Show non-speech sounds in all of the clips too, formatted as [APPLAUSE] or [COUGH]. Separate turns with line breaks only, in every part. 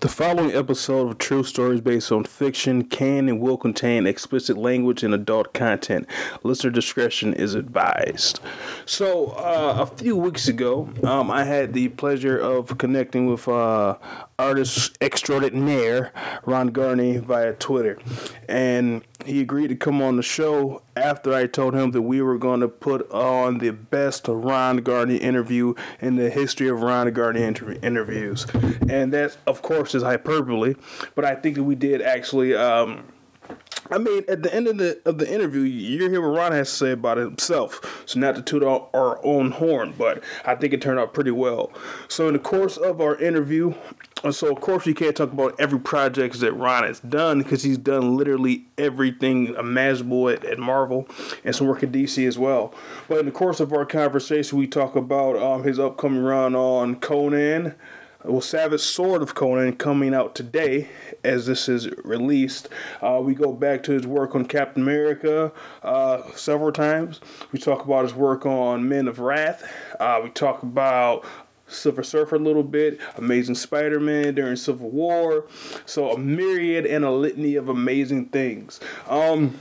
The following episode of True Stories based on fiction can and will contain explicit language and adult content. Listener discretion is advised. So, uh, a few weeks ago, um, I had the pleasure of connecting with uh, artist extraordinaire Ron Garney via Twitter. And he agreed to come on the show after I told him that we were going to put on the best Ron Garney interview in the history of Ron Garney inter- interviews. And that, of course, is hyperbole, but I think that we did actually. Um, I mean, at the end of the of the interview, you hear what Ron has to say about himself. So not to toot our, our own horn, but I think it turned out pretty well. So in the course of our interview, so of course we can't talk about every project that Ron has done because he's done literally everything imaginable at, at, Marvel and some work at DC as well. But in the course of our conversation, we talk about um, his upcoming run on Conan well, Savage Sword of Conan coming out today as this is released. Uh, we go back to his work on Captain America uh, several times. We talk about his work on Men of Wrath. Uh, we talk about Silver Surfer a little bit, Amazing Spider Man during Civil War. So, a myriad and a litany of amazing things. Um,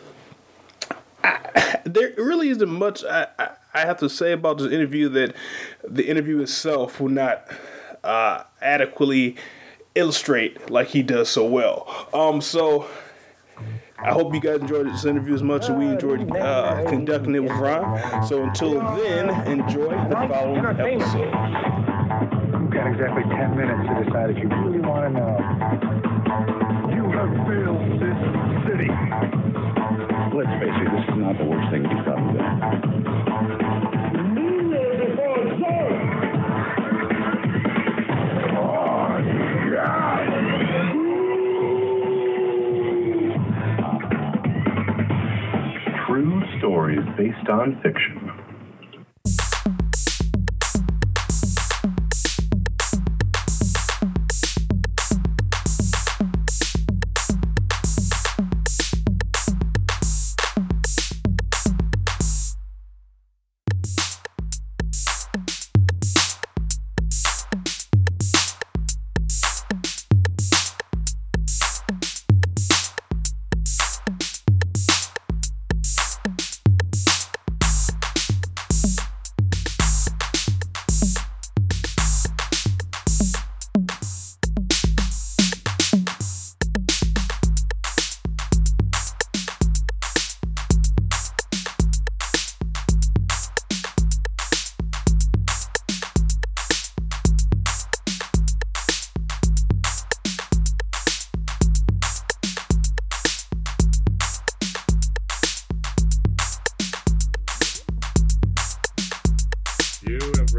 I, [LAUGHS] there really isn't much I, I, I have to say about this interview that the interview itself will not uh, adequately illustrate like he does so well. Um, so I hope you guys enjoyed this interview as much as we enjoyed uh, conducting it with Ron. So until then, enjoy the following episode.
You've got exactly 10 minutes to decide if you really want to know. You have failed this city.
Let's face it, this is not the worst thing you've done
Nowhere before Joe! True stories based on fiction.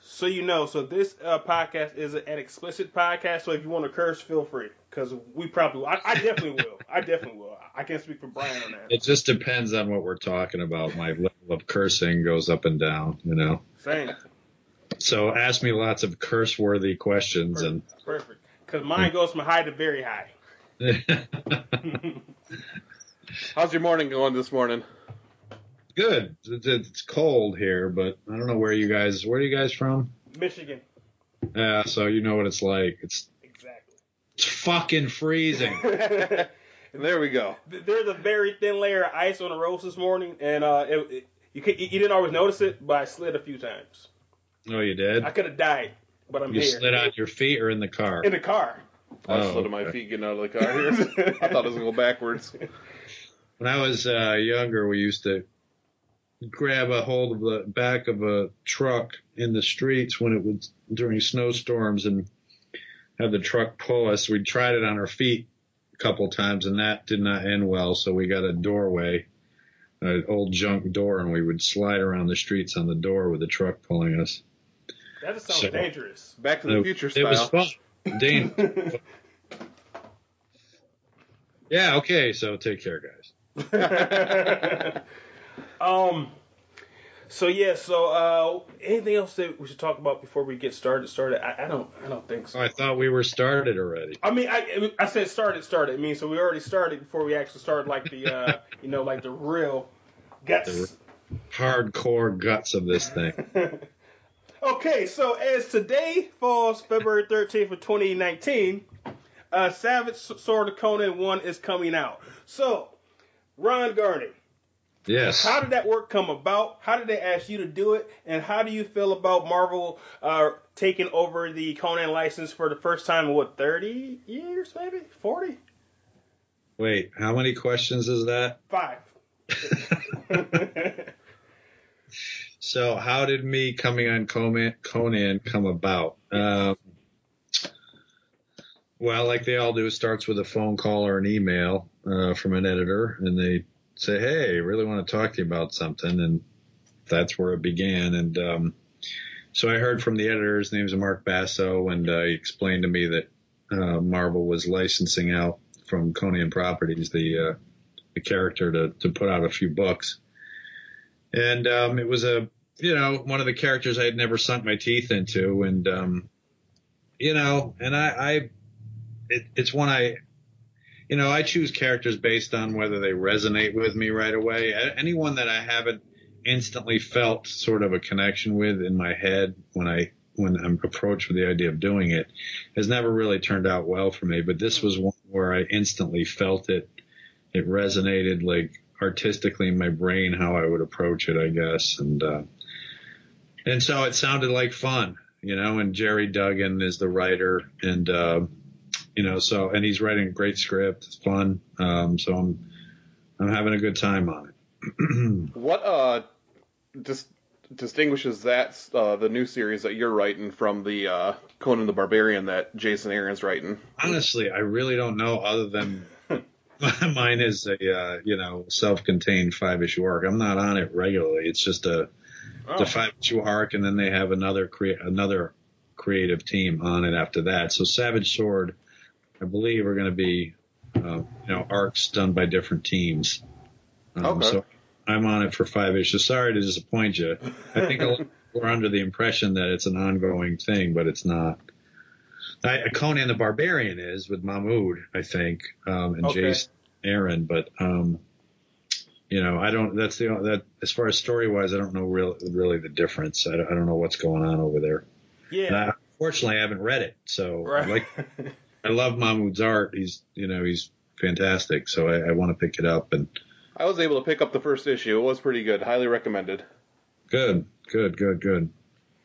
so you know, so this uh, podcast is an explicit podcast. So if you want to curse, feel free, because we probably, I, I definitely will. I definitely will. I can't speak for Brian on that.
It just depends on what we're talking about. My level of cursing goes up and down, you know.
Same.
So ask me lots of curse-worthy questions,
perfect,
and
perfect, because mine goes from high to very high. [LAUGHS]
How's your morning going this morning?
Good. It's cold here, but I don't know where you guys. Where are you guys from?
Michigan.
Yeah, so you know what it's like. It's
exactly.
It's fucking freezing. [LAUGHS]
there we go.
There's a very thin layer of ice on the roads this morning, and uh, it, it, you, you didn't always notice it, but I slid a few times.
Oh, you did?
I could have died, but I'm
you
here.
You slid on your feet or in the car?
In the car.
I oh, slid on my feet getting out of the car here. [LAUGHS] I thought it was going to go backwards.
When I was uh, younger, we used to grab a hold of the back of a truck in the streets when it was during snowstorms and have the truck pull us. We tried it on our feet a couple times and that did not end well. So we got a doorway, an old junk door, and we would slide around the streets on the door with the truck pulling us.
That sounds so, dangerous.
Back to the
it,
future style.
It was fun. Dangerous. [LAUGHS] yeah. Okay. So take care, guys. [LAUGHS]
um. So yeah. So uh, anything else that we should talk about before we get started? Started? I, I don't. I don't think so.
I thought we were started already.
I mean, I I said started. Started. I mean, so we already started before we actually started. Like the uh, [LAUGHS] you know, like the real guts.
Hardcore guts of this thing. [LAUGHS]
okay, so as today falls February 13th of 2019, uh, Savage Sword of Conan 1 is coming out. So, Ron Garney,
Yes.
how did that work come about? How did they ask you to do it? And how do you feel about Marvel uh, taking over the Conan license for the first time in what, 30 years maybe? 40?
Wait, how many questions is that?
Five. [LAUGHS] [LAUGHS]
So, how did me coming on Conan, Conan come about? Um, well, like they all do, it starts with a phone call or an email uh, from an editor, and they say, "Hey, I really want to talk to you about something," and that's where it began. And um, so I heard from the editor. His name's Mark Basso, and uh, he explained to me that uh, Marvel was licensing out from Conan Properties the uh, the character to to put out a few books. And um, it was a, you know, one of the characters I had never sunk my teeth into, and um, you know, and I, I it, it's one I, you know, I choose characters based on whether they resonate with me right away. Anyone that I haven't instantly felt sort of a connection with in my head when I when I'm approached with the idea of doing it has never really turned out well for me. But this was one where I instantly felt it. It resonated like artistically in my brain how I would approach it, I guess. And uh, and so it sounded like fun, you know. And Gerry Duggan is the writer, and uh, you know, so and he's writing a great script. It's fun. Um, so I'm I'm having a good time on it. [CLEARS THROAT]
What uh, dis- distinguishes that uh, the new series that you're writing from the uh, Conan the Barbarian that Jason Aaron's writing?
Honestly, I really don't know other than [LAUGHS] mine is a uh, you know self-contained five issue arc. I'm not on it regularly. It's just a
Oh.
the five issue arc, and then they have another crea- another creative team on it after that. So Savage Sword, I believe, are going to be uh, you know arcs done by different teams. Um,
Okay.
So I'm on it for five issues. Sorry to disappoint you. I think a lot of [LAUGHS] people are under the impression that it's an ongoing thing, but it's not. I, Conan the Barbarian is with Mahmud, I think, um, and
Okay.
Jason Aaron, but um, you know, I don't. That's the that as far as story wise, I don't know real, really the difference. I don't, I don't know what's going on over there.
Yeah.
I, unfortunately, I haven't read it, so I
Right.
like. [LAUGHS] I love Mahmud's art. He's you know he's fantastic, so I, I want to pick it up and
I was able to pick up the first issue. It was pretty good. Highly recommended.
good, good, good, good.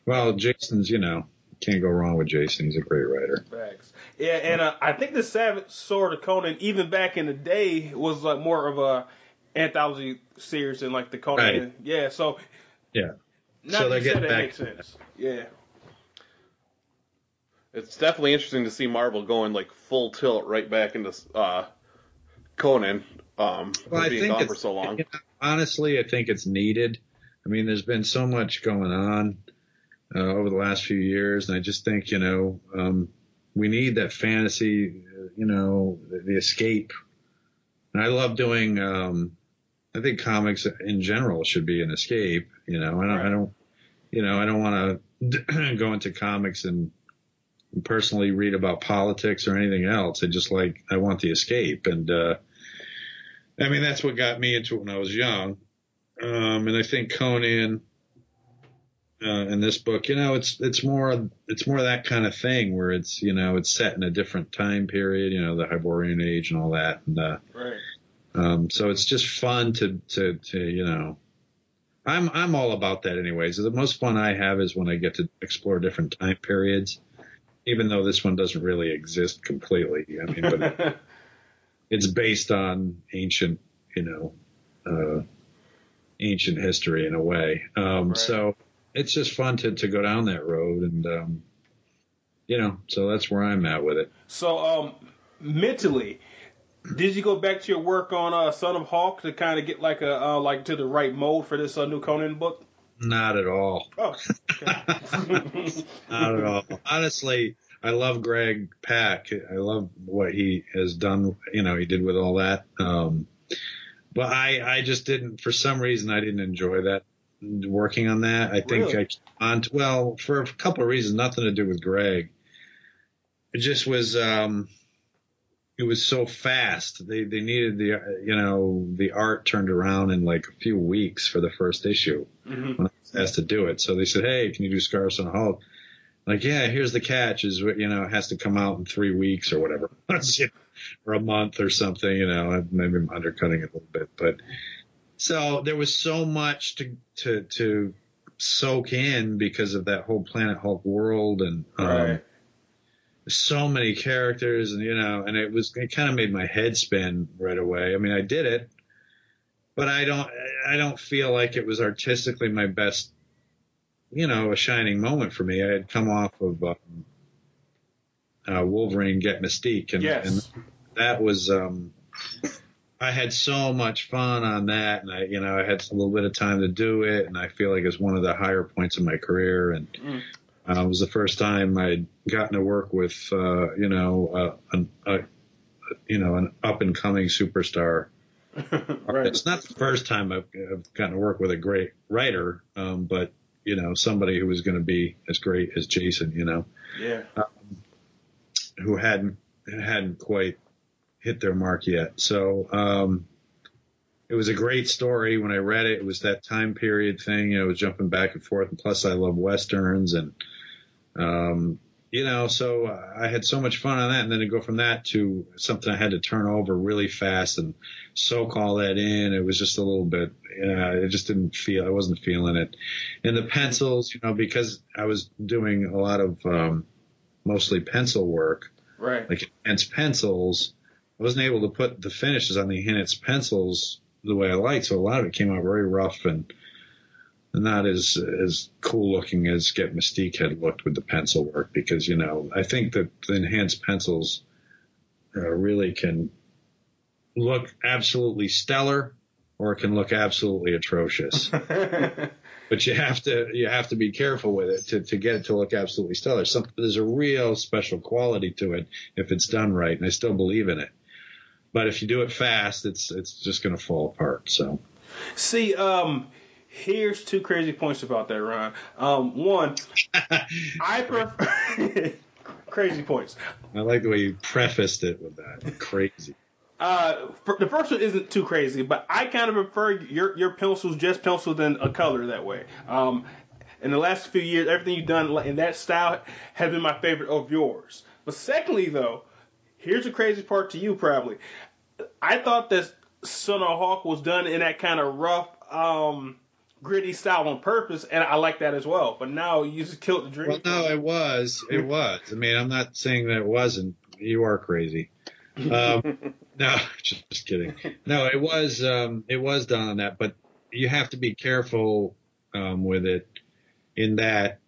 Well, Jason's you know can't go wrong with Jason. He's a great writer.
Thanks. Yeah, and uh, I think the Savage Sword of Conan, even back in the day, was like more of a anthology series than like the Conan.
Right.
Yeah, so
Yeah.
now
So
that
they're
you
getting
that
back
makes sense. Yeah.
It's definitely interesting to see Marvel going like full tilt right back into uh, Conan. Um,
Well, I
being gone for so long.
you know, honestly, I think it's needed. I mean, there's been so much going on uh, over the last few years, and I just think you know um, we need that fantasy, uh, you know, the, the escape. And I love doing. Um, I think comics in general should be an escape. You know, I don't. I don't. You know, I don't want [CLEARS THROAT] to go into comics and personally read about politics or anything else. I just like I want the escape and. uh I mean, that's what got me into it when I was young. Um, and I think Conan, uh, in this book, you know, it's, it's more, it's more that kind of thing where it's, you know, it's set in a different time period, you know, the Hyborian age and all that. And, uh,
Right.
um, so it's just fun to, to, to, you know, I'm, I'm all about that anyways. The most fun I have is when I get to explore different time periods, even though this one doesn't really exist completely. I mean, but it, [LAUGHS] it's based on ancient, you know, uh, ancient history in a way. Um,
Right.
so it's just fun to, to go down that road and, um, you know, so that's where I'm at with it.
so, um, mentally, did you go back to your work on uh, Son of Hulk to kind of get like a uh, like to the right mode for this uh, new Conan book?
Not at all.
Oh, okay.
Not at all. Honestly, I love Greg Pak. I love what he has done. You know, he did with all that. Um, Well, I I just didn't for some reason I didn't enjoy that working on that. I think
Really?
I on well for a couple of reasons, nothing to do with Greg. It just was um it was so fast. They they needed the you know the art turned around in like a few weeks for the first issue
Mhm.
when I was asked to do it. So they said, "Hey, can you do Scars on Hulk?" Like, yeah, here's the catch: is you know it has to come out in three weeks or whatever, [LAUGHS] or a month or something. You know, maybe I'm undercutting it a little bit, but so there was so much to to to soak in because of that whole Planet Hulk world and um,
Right.
So many characters and you know and it was it kind of made my head spin right away i mean i did it but i don't i don't feel like it was artistically my best you know a shining moment for me i had come off of um, uh, wolverine get mystique and,
Yes.
and that was um I had so much fun on that, and I, you know, I had a little bit of time to do it, and I feel like it's one of the higher points of my career, and
Mm.
Uh, it was the first time I'd gotten to work with, uh, you know, uh, an, a, you know, an up and coming superstar. [LAUGHS]
right.
It's not the first time I've, I've gotten to work with a great writer, um, but you know, somebody who was going to be as great as Jason, you know,
Yeah.
who hadn't hadn't quite hit their mark yet. So um, it was a great story. When I read it, it was that time period thing. You know, it was jumping back and forth. And plus, I love westerns, and um, you know, so I had so much fun on that. And then to go from that to something I had to turn over really fast and soak all that in, it was just a little bit. Yeah, it just didn't feel. I wasn't feeling it. And the pencils, you know, because I was doing a lot of um, mostly pencil work
Right.
like Enhanced pencils, I wasn't able to put the finishes on the Enhanced pencils the way I liked, so a lot of it came out very rough and not as as cool looking as Get Mystique had looked with the pencil work because you know I think that the Enhanced pencils uh, really can look absolutely stellar or it can look absolutely atrocious [LAUGHS] but you have to you have to be careful with it to, to get it to look absolutely stellar. Some, there's a real special quality to it if it's done right, and I still believe in it. But if you do it fast, it's it's just going to fall apart. So
See, um, here's two crazy points about that, Ron. Um, one, [LAUGHS] I prefer [LAUGHS] crazy points.
I like the way you prefaced it with that. Crazy.
Uh, the first one isn't too crazy, but I kind of prefer your your pencils just penciled in a color that way. Um, in the last few years, everything you've done in that style has been my favorite of yours. But secondly, though, here's the crazy part to you probably. I thought that Son of Hulk was done in that kind of rough, um, gritty style on purpose, and I like that as well. But now you just killed the dream.
Well, no, it was. It was. I mean, I'm not saying that it wasn't. You are crazy. Um, [LAUGHS] no, just, [LAUGHS] just kidding. No, it was. Um, it was done on that, but you have to be careful um, with it. In that,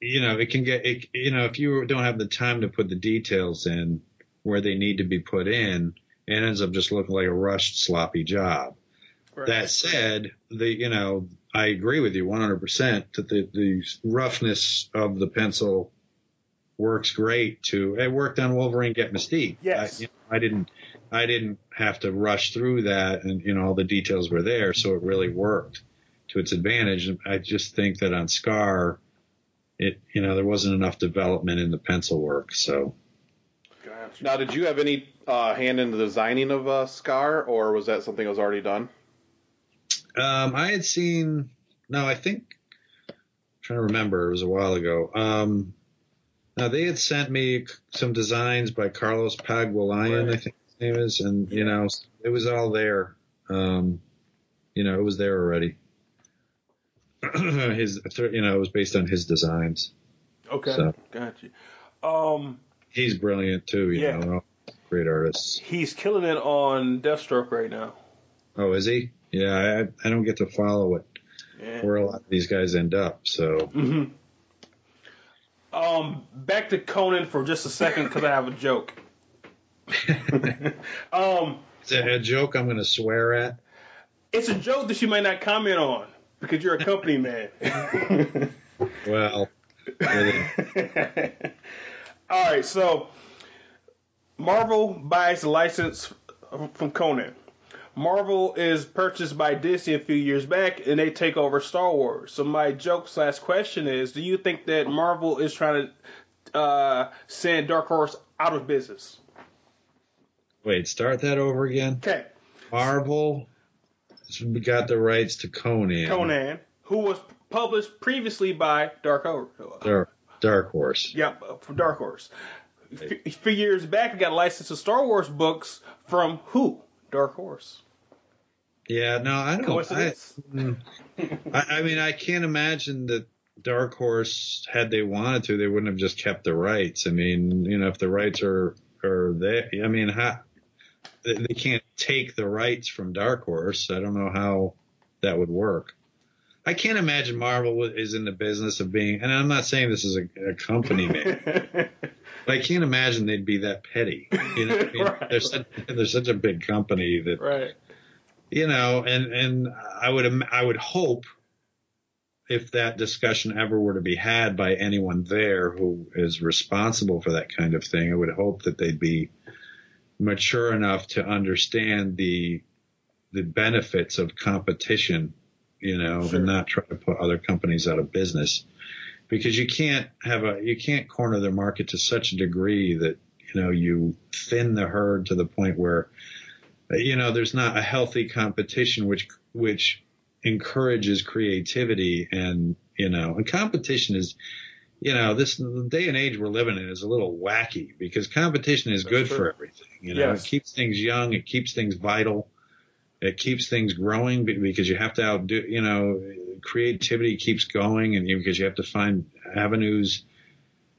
you know, it can get. It, you know, if you don't have the time to put the details in where they need to be put in, it ends up just looking like a rushed, sloppy job.
Right.
That said, the you know I agree with you 100% that the the roughness of the pencil works great to it worked on Wolverine Get Mystique.
Yes.
I, you know, I didn't I didn't have to rush through that and you know all the details were there so it really worked to its advantage. I just think that on Skaar it you know there wasn't enough development in the pencil work so
Gotcha.
Now, did you have any uh, hand in the designing of uh, Skaar, or was that something that was already done?
Um, I had seen. No, I think. I'm trying to remember. It was a while ago. Um, now they had sent me some designs by Carlos Pagulayan,
Right.
I think his name is, and you know it was all there. Um, you know, it was there already. [CLEARS THROAT] his, you know, it was based on his designs.
Okay,
So-
gotcha. Um,
He's brilliant too. You
Yeah.
know, great artist.
he's killing it on Deathstroke right now.
Oh, is he? Yeah, I, I don't get to follow it
Yeah.
where a lot of these guys end up. So
hmm Um, back to Conan for just a second because I have a joke. [LAUGHS] um,
is it a joke I'm going to swear at?
it's a joke that you might not comment on because you're a company man. [LAUGHS]
Well, [LAUGHS]
All right, so Marvel buys the license from Conan, Marvel is purchased by Disney a few years back, and they take over Star Wars. So my joke slash question is: Do you think that Marvel is trying to uh, send Dark Horse out of business?
Wait, start that over again.
Okay,
Marvel got the rights to Conan.
Conan, who was published previously by Dark Horse.
Dark, Dark Horse.
Yep, from Dark Horse. A few years back, we got a license to Star Wars books from who? Dark Horse.
Yeah, no, I don't. I,
Coincidence? [LAUGHS]
I, I mean, I can't imagine that Dark Horse, had they wanted to, they wouldn't have just kept the rights. I mean, you know, if the rights are are there, I mean, how they they can't take the rights from Dark Horse. I don't know how that would work. I can't imagine Marvel is in the business of being, and I'm not saying this is a, a company [LAUGHS] man, but I can't imagine they'd be that petty. You know, I mean, [LAUGHS]
Right,
they're, such, they're such a big company that
right.
you know, and and I would I would hope if that discussion ever were to be had by anyone there who is responsible for that kind of thing, I would hope that they'd be mature enough to understand the the benefits of competition, you know,
Sure.
and not try to put other companies out of business. Because you can't have a you can't corner the market to such a degree that you know you thin the herd to the point where you know there's not a healthy competition which which encourages creativity and you know and competition is you know this day and age we're living in is a little wacky because competition is good
true.
for everything you know
Yes.
it keeps things young it keeps things vital it keeps things growing because you have to outdo you know creativity keeps going and you, because you have to find avenues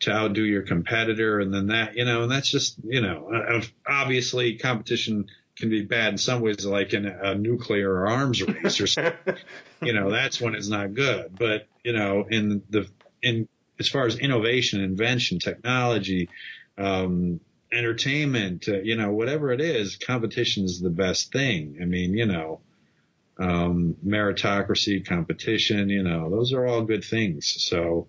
to outdo your competitor and then that you know and that's just you know uh, obviously competition can be bad in some ways like in a nuclear arms race or something. [LAUGHS] You know that's when it's not good. But you know in the in as far as innovation invention technology um entertainment uh, you know whatever it is competition is the best thing. I mean you know um meritocracy competition you know those are all good things so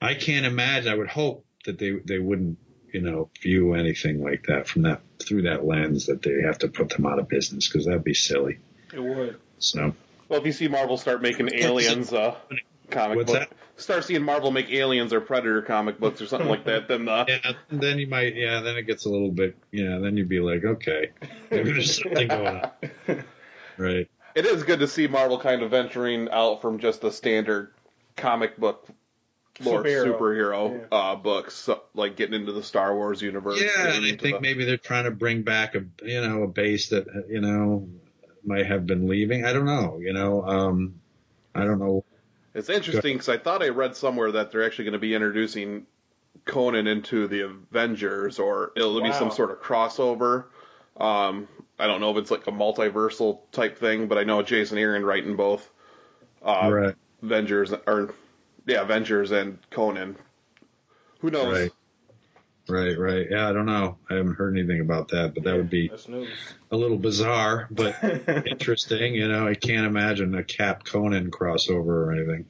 i can't imagine i would hope that they they wouldn't you know view anything like that from that through that lens that they have to put them out of business because that'd be silly
It would.
so
Well, if you see Marvel start making aliens uh, comic
What's
book, start seeing Marvel make aliens or Predator comic books or something like that, then uh, [LAUGHS]
Yeah, then you might, yeah, then it gets a little bit, yeah, then you'd be like, okay, maybe there's something going on. [LAUGHS] Right.
It is good to see Marvel kind of venturing out from just the standard comic book lore
Superhero.
superhero,
Yeah.
uh, books, so, like getting into the Star Wars universe.
Yeah, and I think
the-
maybe they're trying to bring back a, you know, a base that, you know, might have been leaving. I don't know, you know, um, I don't know.
It's interesting because I thought I read somewhere that they're actually going to be introducing Conan into the Avengers, or it'll be some sort of crossover. Um, I don't know if it's like a multiversal type thing, but I know Jason Aaron writing both uh,
right.
Avengers or yeah, Avengers and Conan. Who knows?
Right. Right, right. Yeah, I don't know. I haven't heard anything about that, but that would be a little bizarre, but [LAUGHS] interesting. You know, I can't imagine a Cap Conan crossover or anything.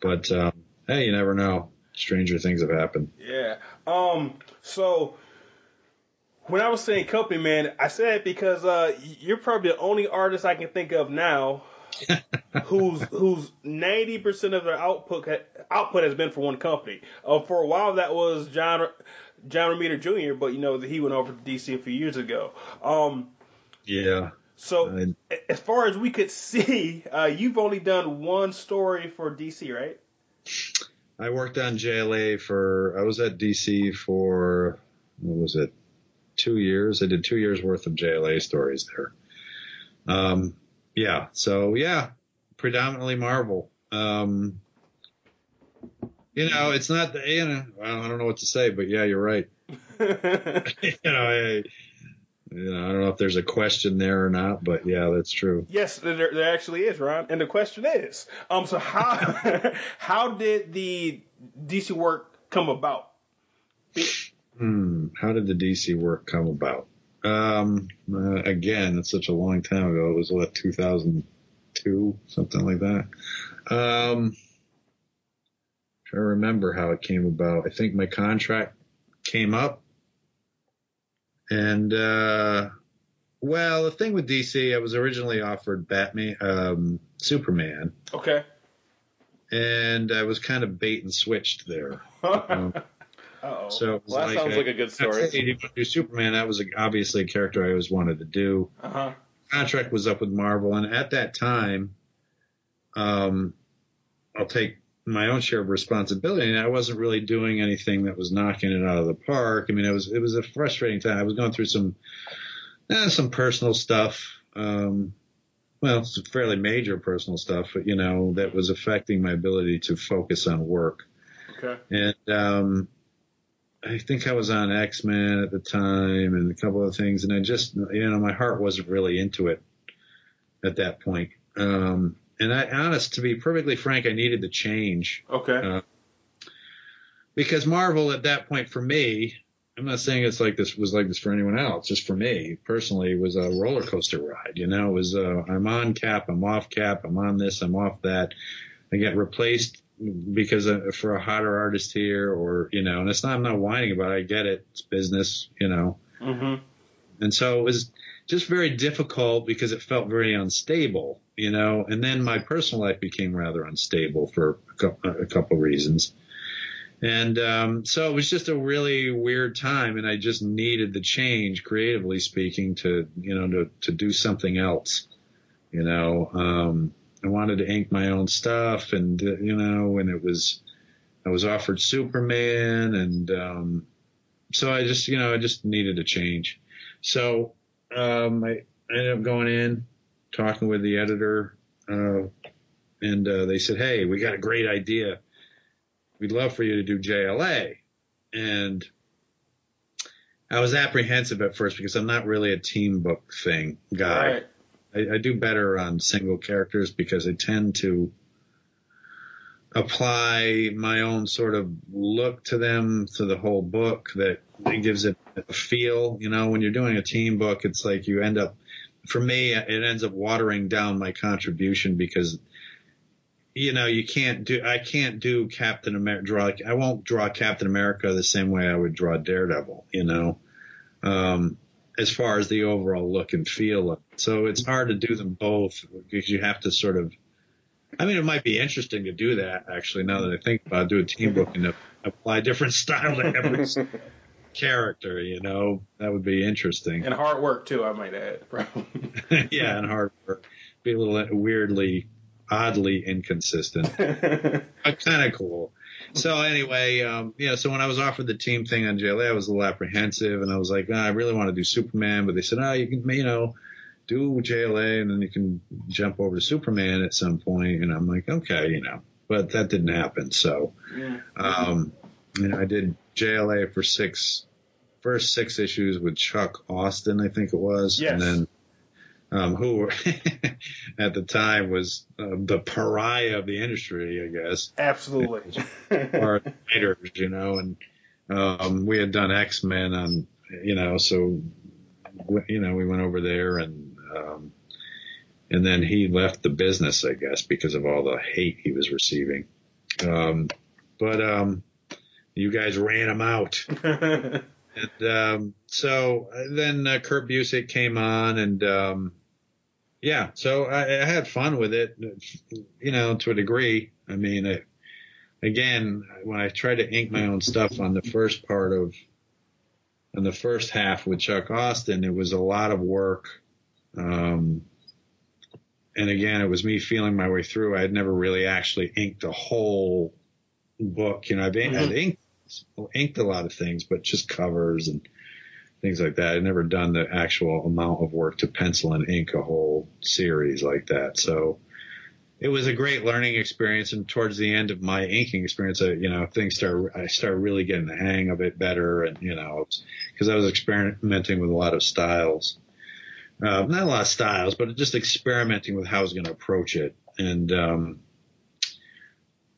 But um, hey, you never know. Stranger things have happened.
Yeah. Um. So when I was saying company, man, I said it because uh, you're probably the only artist I can think of now [LAUGHS] who's whose ninety percent of their output output has been for one company. Uh, for a while, that was John John Romita Jr., but you know he went over to DC a few years ago. Um.
Yeah.
So
I-
a- as far as we could [LAUGHS] see, uh, you've only done one story for DC, right?
I worked on JLA for, I was at DC for, what was it, two years? I did two years worth of JLA stories there. Um, yeah. So yeah, predominantly Marvel. Um, you know, it's not, the, you know, I don't, know what to say, but yeah, you're right. [LAUGHS] [LAUGHS] you know, I, you know, I don't know if there's a question there or not, but yeah, that's true.
Yes, there, there actually is, Ron. And the question is, um, so how [LAUGHS] how did the DC work come about?
Hmm. How did the DC work come about? Um, uh, again, it's such a long time ago. It was what 2002, something like that. Um, trying to remember how it came about. I think my contract came up, and uh, Well, the thing with DC, I was originally offered Batman, um, Superman,
Okay.
and I was kind of bait and switched there. [LAUGHS]
Uh-oh.
so it was
Well, that sounds like a good story.
Hey, you want to do Superman? That was a, obviously a character I always wanted to do.
Uh-huh.
Contract was up with Marvel, and at that time, um, I'll take my own share of responsibility. And I wasn't really doing anything that was knocking it out of the park. I mean, it was it was a frustrating time. I was going through some eh, some personal stuff. Um, well, some fairly major personal stuff, but you know, that was affecting my ability to focus on work.
Okay.
And um, I think I was on X Men at the time and a couple of things, and I just, you know, my heart wasn't really into it at that point. Um, and I, honest, to be perfectly frank, I needed the change
Okay.
Uh, because Marvel at that point for me, I'm not saying it's like this was like this for anyone else. Just for me personally, it was a roller coaster ride. You know, it was uh, I'm on cap, I'm off cap, I'm on this, I'm off that. I get replaced because uh, for a hotter artist here, or you know, and it's not I'm not whining about. it. I get it. It's business, you know.
Mm-hmm.
And so it was just very difficult because it felt very unstable, you know. And then my personal life became rather unstable for a couple, a couple reasons. And um, so it was just a really weird time, and I just needed the change, creatively speaking, to you know to to do something else. You know, um, I wanted to ink my own stuff, and you know, and it was I was offered Superman, and um, so I just you know I just needed a change. So um, I ended up going in, talking with the editor, uh, and uh, they said, "Hey, we got a great idea. We'd love for you to do JLA." And I was apprehensive at first because I'm not really a team book thing guy. I, I do better on single characters because I tend to apply my own sort of look to them to the whole book that gives it a feel. You know, when you're doing a team book, it's like you end up, for me, it ends up watering down my contribution because, you know, you can't do, I can't do Captain America, draw, I won't draw Captain America the same way I would draw Daredevil, you know, um, as far as the overall look and feel. of. So it's hard to do them both because you have to sort of, I mean, it might be interesting to do that actually. Now that I think about it, do a team book and apply different [LAUGHS] style to every character. You know, that would be interesting.
And hard work too, I might add. [LAUGHS]
yeah, and hard work. Be a little weirdly, oddly inconsistent, [LAUGHS] but kind of cool. So anyway, um, yeah. So when I was offered the team thing on JLA, I was a little apprehensive, and I was like, "Ah, I really want to do Superman, but they said, oh, you can, you know, do JLA, and then you can jump over to Superman at some point. And I'm like, okay, you know, but that didn't happen. So,
Yeah.
um, you know, I did JLA for six, first six issues with Chuck Austen, I think it was,
Yes.
and then. Um, who [LAUGHS] at the time was uh, the pariah of the industry, I guess
Absolutely. [LAUGHS]
our writers, you know, and um, we had done X Men on, you know, so you know we went over there and um, and then he left the business, I guess, because of all the hate he was receiving. Um, but um, you guys ran him out. [LAUGHS] And um, so uh, then uh, Kurt Busiek came on, and um, yeah, so I, I had fun with it, you know, to a degree. I mean, it, again, when I tried to ink my own stuff on the first part of, on the first half with Chuck Austen, it was a lot of work. Um, and again, it was me feeling my way through. I had never really actually inked a whole book. You know, I've I'd inked, inked a lot of things, but just covers and things like that. I'd never done the actual amount of work to pencil and ink a whole series like that. So it was a great learning experience. And towards the end of my inking experience, I, you know, things started, I started really getting the hang of it better. And, you know, because I was experimenting with a lot of styles. Uh, not a lot of styles, but just experimenting with how I was going to approach it. And, um,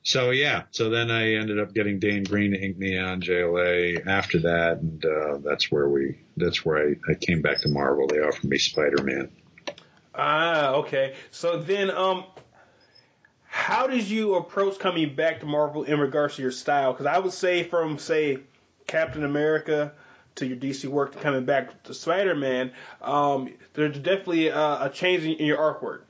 so yeah, so then I ended up getting Dan Green to ink me on JLA after that, and uh, that's where we that's where I, I came back to Marvel. They offered me Spider Man.
Ah, okay. So then, um, how did you approach coming back to Marvel in regards to your style? Because I would say from say Captain America to your DC work to coming back to Spider Man, um, there's definitely a, a change in your artwork.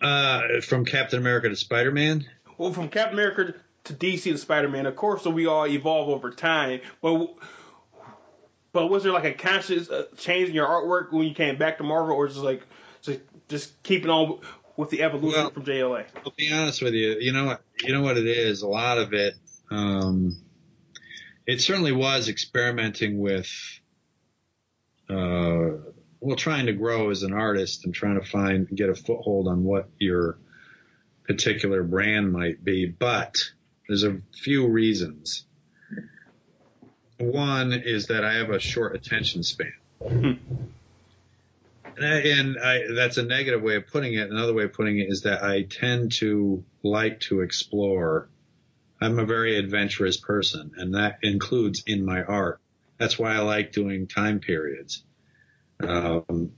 Uh, from Captain America to Spider Man.
Well, from Captain America to DC to Spider Man, of course, so we all evolve over time. But but was there like a conscious uh, change in your artwork when you came back to Marvel, or just like just just keeping on with the evolution
Well-
from JLA?
I'll be honest with you. You know what? You know what it is. A lot of it. Um, it certainly was experimenting with, uh, well, trying to grow as an artist and trying to find get a foothold on what your particular brand might be. But there's a few reasons. One is that I have a short attention span. And, I, and I, that's a negative way of putting it. Another way of putting it is that I tend to like to explore. I'm a very adventurous person, and that includes in my art. That's why I like doing time periods. Um,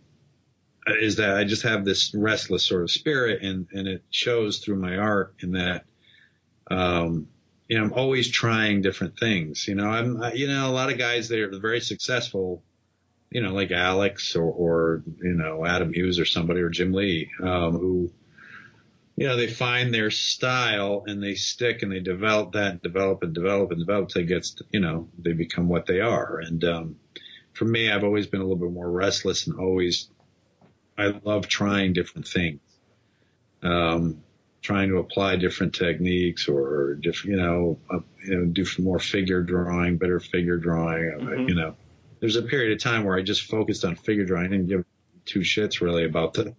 is that I just have this restless sort of spirit, and and it shows through my art in that. Um, you know, I'm always trying different things. You know, I'm, I- you know, a lot of guys that are very successful you know, like Alex or, or you know, Adam Hughes or somebody or Jim Lee, um, who, you know, they find their style and they stick and they develop that, develop and develop and develop till it gets, you know, they become what they are. And, um, for me, I've always been a little bit more restless and always, I love trying different things. Um, trying to apply different techniques or different, you know, uh, you know, do more figure drawing, better figure drawing, uh,
Mhm.
you know, there's a period of time where I just focused on figure drawing. I didn't give two shits really about the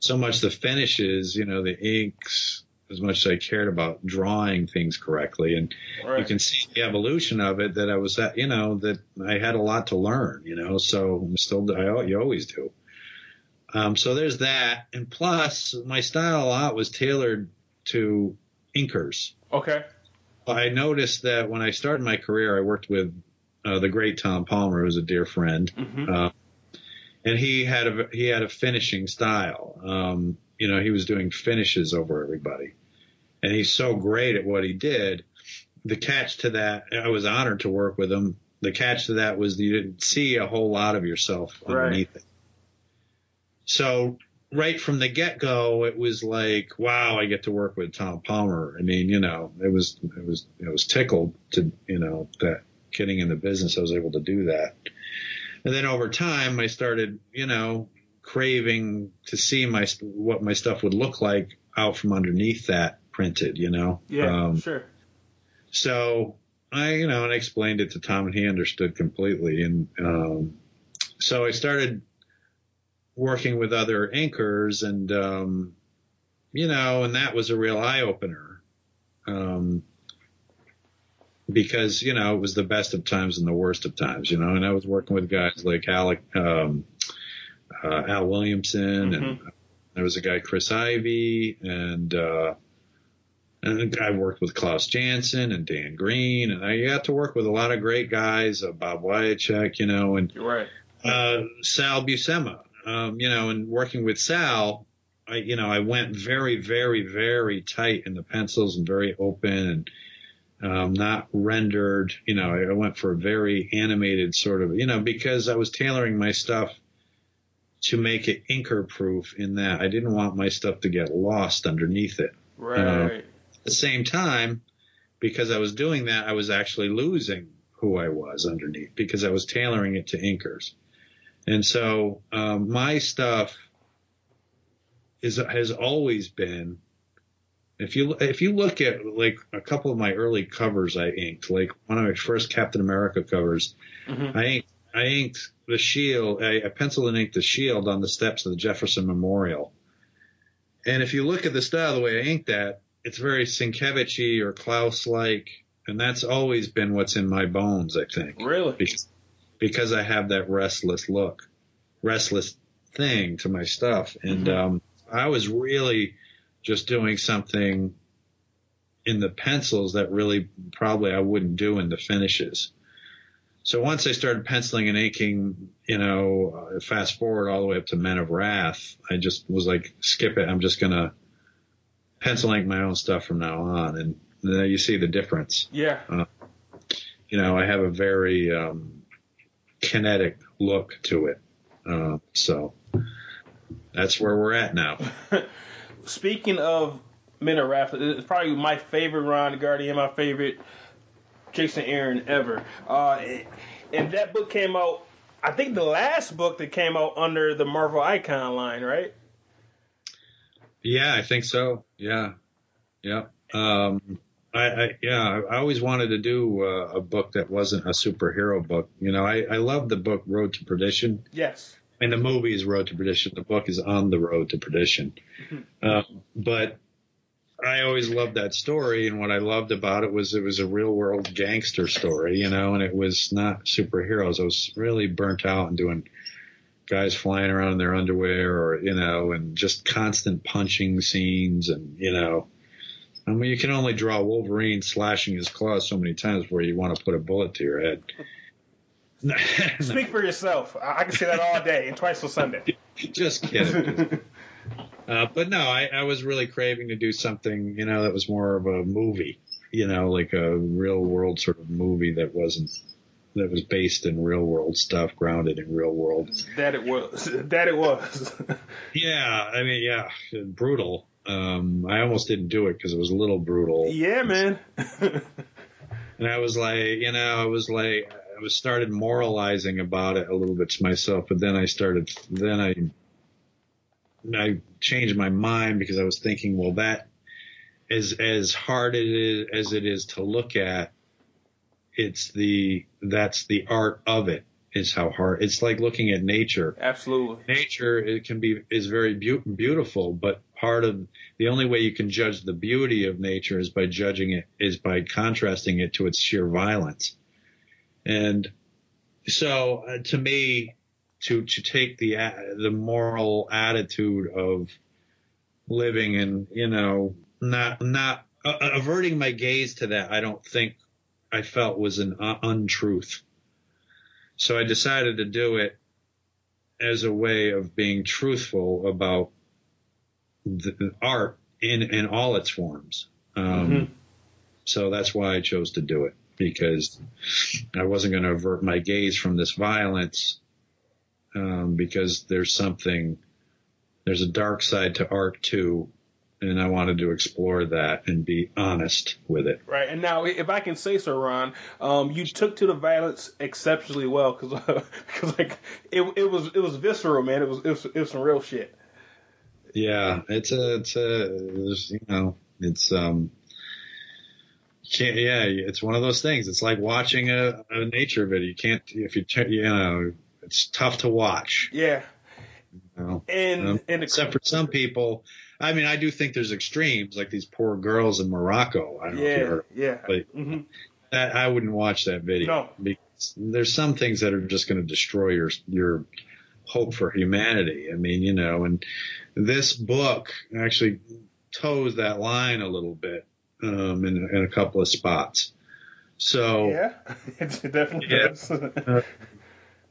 so much the finishes, you know, the inks, as much as I cared about drawing things correctly. And you can see the evolution of it that I was at, you know, that I had a lot to learn, you know, so I'm still, I, you always do. Um, so there's that. And plus my style a lot was tailored to inkers.
Okay.
I noticed that when I started my career, I worked with uh, the great Tom Palmer, who's a dear friend,
Mhm.
uh, and he had a he had a finishing style. Um, you know, he was doing finishes over everybody, and he's so great at what he did. The catch to that, I was honored to work with him. The catch to that was that you didn't see a whole lot of yourself
Right.
underneath it. So right from the get go, it was like, wow, I get to work with Tom Palmer. I mean, you know, it was, it was, it was tickled to, you know, that getting in the business, I was able to do that. And then over time, I started, you know, craving to see my, what my stuff would look like out from underneath that printed, you know?
Yeah.
Um,
sure.
so I, you know, and I explained it to Tom and he understood completely. And, um, so I started working with other inkers and, um, you know, and that was a real eye opener. Um, because, you know, it was the best of times and the worst of times, you know, and I was working with guys like Alec, um, uh, Al Williamson and there was a guy, Chris Ivy and, uh, and I worked with Klaus Janson and Dan Green, and I got to work with a lot of great guys, uh, Bob Wiacek, you know, and
right.
uh, Sal Buscema, um, you know, and working with Sal, I, you know, I went very, very, very tight in the pencils and very open and um, not rendered. You know, I went for a very animated sort of, you know, because I was tailoring my stuff to make it inker proof in that I didn't want my stuff to get lost underneath it
Right.
at the same time, because I was doing that, I was actually losing who I was underneath because I was tailoring it to inkers. And so, um, my stuff is, has always been, if you, if you look at like a couple of my early covers I inked, like one of my first Captain America covers,
Mhm.
I inked, I inked the shield, I, I penciled and inked the shield on the steps of the Jefferson Memorial. And if you look at the style, the way I inked that, it's very Sienkiewicz or Klaus like, and that's always been what's in my bones, I think,
Really?
because, because I have that restless look, restless thing to my stuff. And,
Mhm.
um, I was really just doing something in the pencils that really probably I wouldn't do in the finishes. So once I started penciling and inking, you know, uh, fast forward all the way up to Men of Wrath, I just was like, skip it. I'm just going to pencil ink my own stuff from now on. And you see the difference.
Yeah.
you know, I have a very um, kinetic look to it. Uh, so that's where we're at now. [LAUGHS]
Speaking of Men of Wrath, it's probably my favorite Ron Garney, my favorite Jason Aaron ever. Uh, and that book came out. I think the last book that came out under the Marvel Icon line, right?
Yeah, I think so. Yeah, yeah. Um, I, I yeah, I always wanted to do uh, a book that wasn't a superhero book. You know, I, I love the book Road to Perdition.
Yes.
And the movie is Road to Perdition. The book is On the Road to Perdition. Um, but I always loved that story, and what I loved about it was it was a real world gangster story, you know, and it was not superheroes. I was really burnt out and doing guys flying around in their underwear, or you know, and just constant punching scenes, and you know, I mean, you can only draw Wolverine slashing his claws so many times before you want to put a bullet to your head. [LAUGHS] [LAUGHS]
Speak for yourself. I, I can say that all day and twice on Sunday. [LAUGHS]
just kidding. [LAUGHS] Uh, but no, I, I was really craving to do something, you know, that was more of a movie, you know, like a real world sort of movie that wasn't, that was based in real world stuff, grounded in real world.
That it was. That it was.
Yeah, I mean, yeah, brutal. Um, I almost didn't do it because it was a little brutal.
yeah, man.
And I was like, you know, I was like, I was started moralizing about it a little bit to myself, but then I started, then I, I changed my mind because I was thinking, well, that is as hard it is as it is to look at. It's the, that's the art of it is how hard, it's like looking at nature
Absolutely.
nature it can be is very beau- beautiful but part of the only way you can judge the beauty of nature is by judging it is by contrasting it to its sheer violence and so uh, to me to to take the a- the moral attitude of living and you know not not uh, averting my gaze to that i don't think i felt was an uh, untruth so i decided to do it as a way of being truthful about the, art in in all its forms. Um,
Mhm.
So that's why I chose to do it because I wasn't going to avert my gaze from this violence um, because there's something there's a dark side to art too, and I wanted to explore that and be honest with it.
Right. And now, if I can say so, Ron, um, you took to the violence exceptionally well because, because [LAUGHS] like it, it was it was visceral, man. It was it was, it was some real shit.
Yeah, it's a, it's a, you know, it's, um, can't, yeah, it's one of those things. It's like watching a, a nature video. You can't, if you, you know, it's tough to watch.
Yeah.
You know?
And
Um,
and
Except for some people. I mean, I do think there's extremes, like these poor girls in Morocco. I don't know if you
yeah,
heard
yeah.
but-
hmm
that. I wouldn't watch that video.
No.
Because there's some things that are just going to destroy your, your hope for humanity. I mean, you know, and this book actually toes that line a little bit, um, in, in a couple of spots. So
Yeah, [LAUGHS] it definitely
Yeah.
does. [LAUGHS]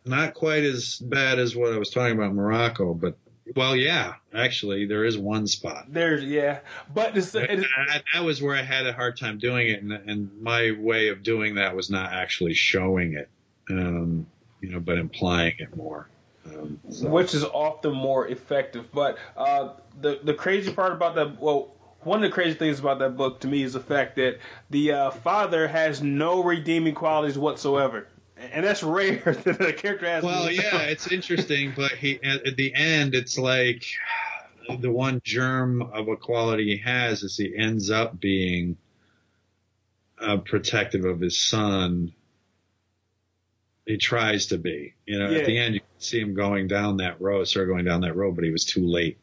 not quite as bad as what I was talking about in Morocco, but well, yeah, actually there is one spot.
There's yeah, but it's,
That,
it's
that was where I had a hard time doing it, and, and my way of doing that was not actually showing it, um, you know, but implying it more. Um, so-
which is often more effective. But uh, the the crazy part about that, well, one of the crazy things about that book to me is the fact that the uh, father has no redeeming qualities whatsoever, and that's rare [LAUGHS] that a character has.
Well, yeah, it's interesting, but he at, at the end, it's like the one germ of a quality he has is he ends up being uh, protective of his son. He tries to be, you know.
Yeah.
At the end, you can see him going down that road, start going down that road, but he was too late.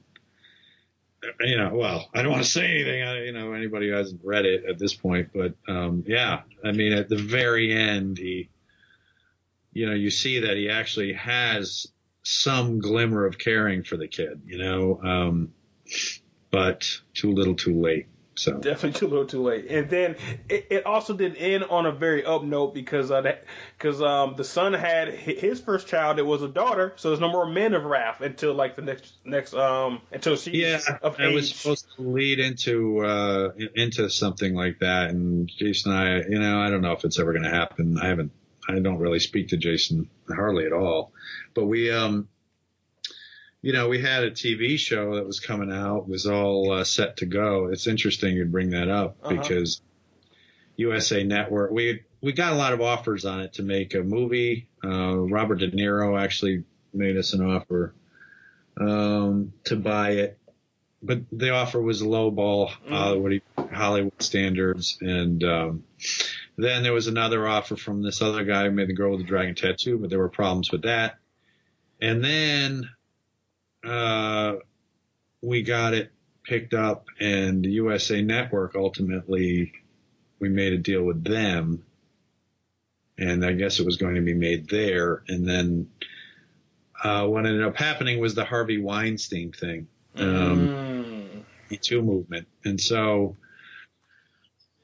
You know, well, I don't want to say anything, you know, anybody who hasn't read it at this point, but um, yeah, I mean, at the very end, he you know, you see that he actually has some glimmer of caring for the kid, you know, um, but too little too late. So
Definitely too little, too late. And then it, it also did end on a very up note because uh, that because um the son had his first child. It was a daughter, so there's no more men of wrath until like the next next um until she's
yeah,
of
it was supposed to lead into uh into something like that. And Jason, and I, you know, I don't know if it's ever going to happen. I haven't. I don't really speak to Jason hardly at all, but we um. You know, we had a TV show that was coming out, was all uh, set to go. It's interesting you'd bring that up
Uh-huh.
because USA Network, we we got a lot of offers on it to make a movie. Uh, Robert De Niro actually made us an offer um, to buy it, but the offer was low ball Hollywood Hollywood standards, and um, then there was another offer from this other guy who made the girl with the dragon tattoo, but there were problems with that. And then uh, we got it picked up, and the USA Network ultimately we made a deal with them, and I guess it was going to be made there. And then uh, what ended up happening was the Harvey Weinstein thing, um,
Mm.
Me Too movement, and so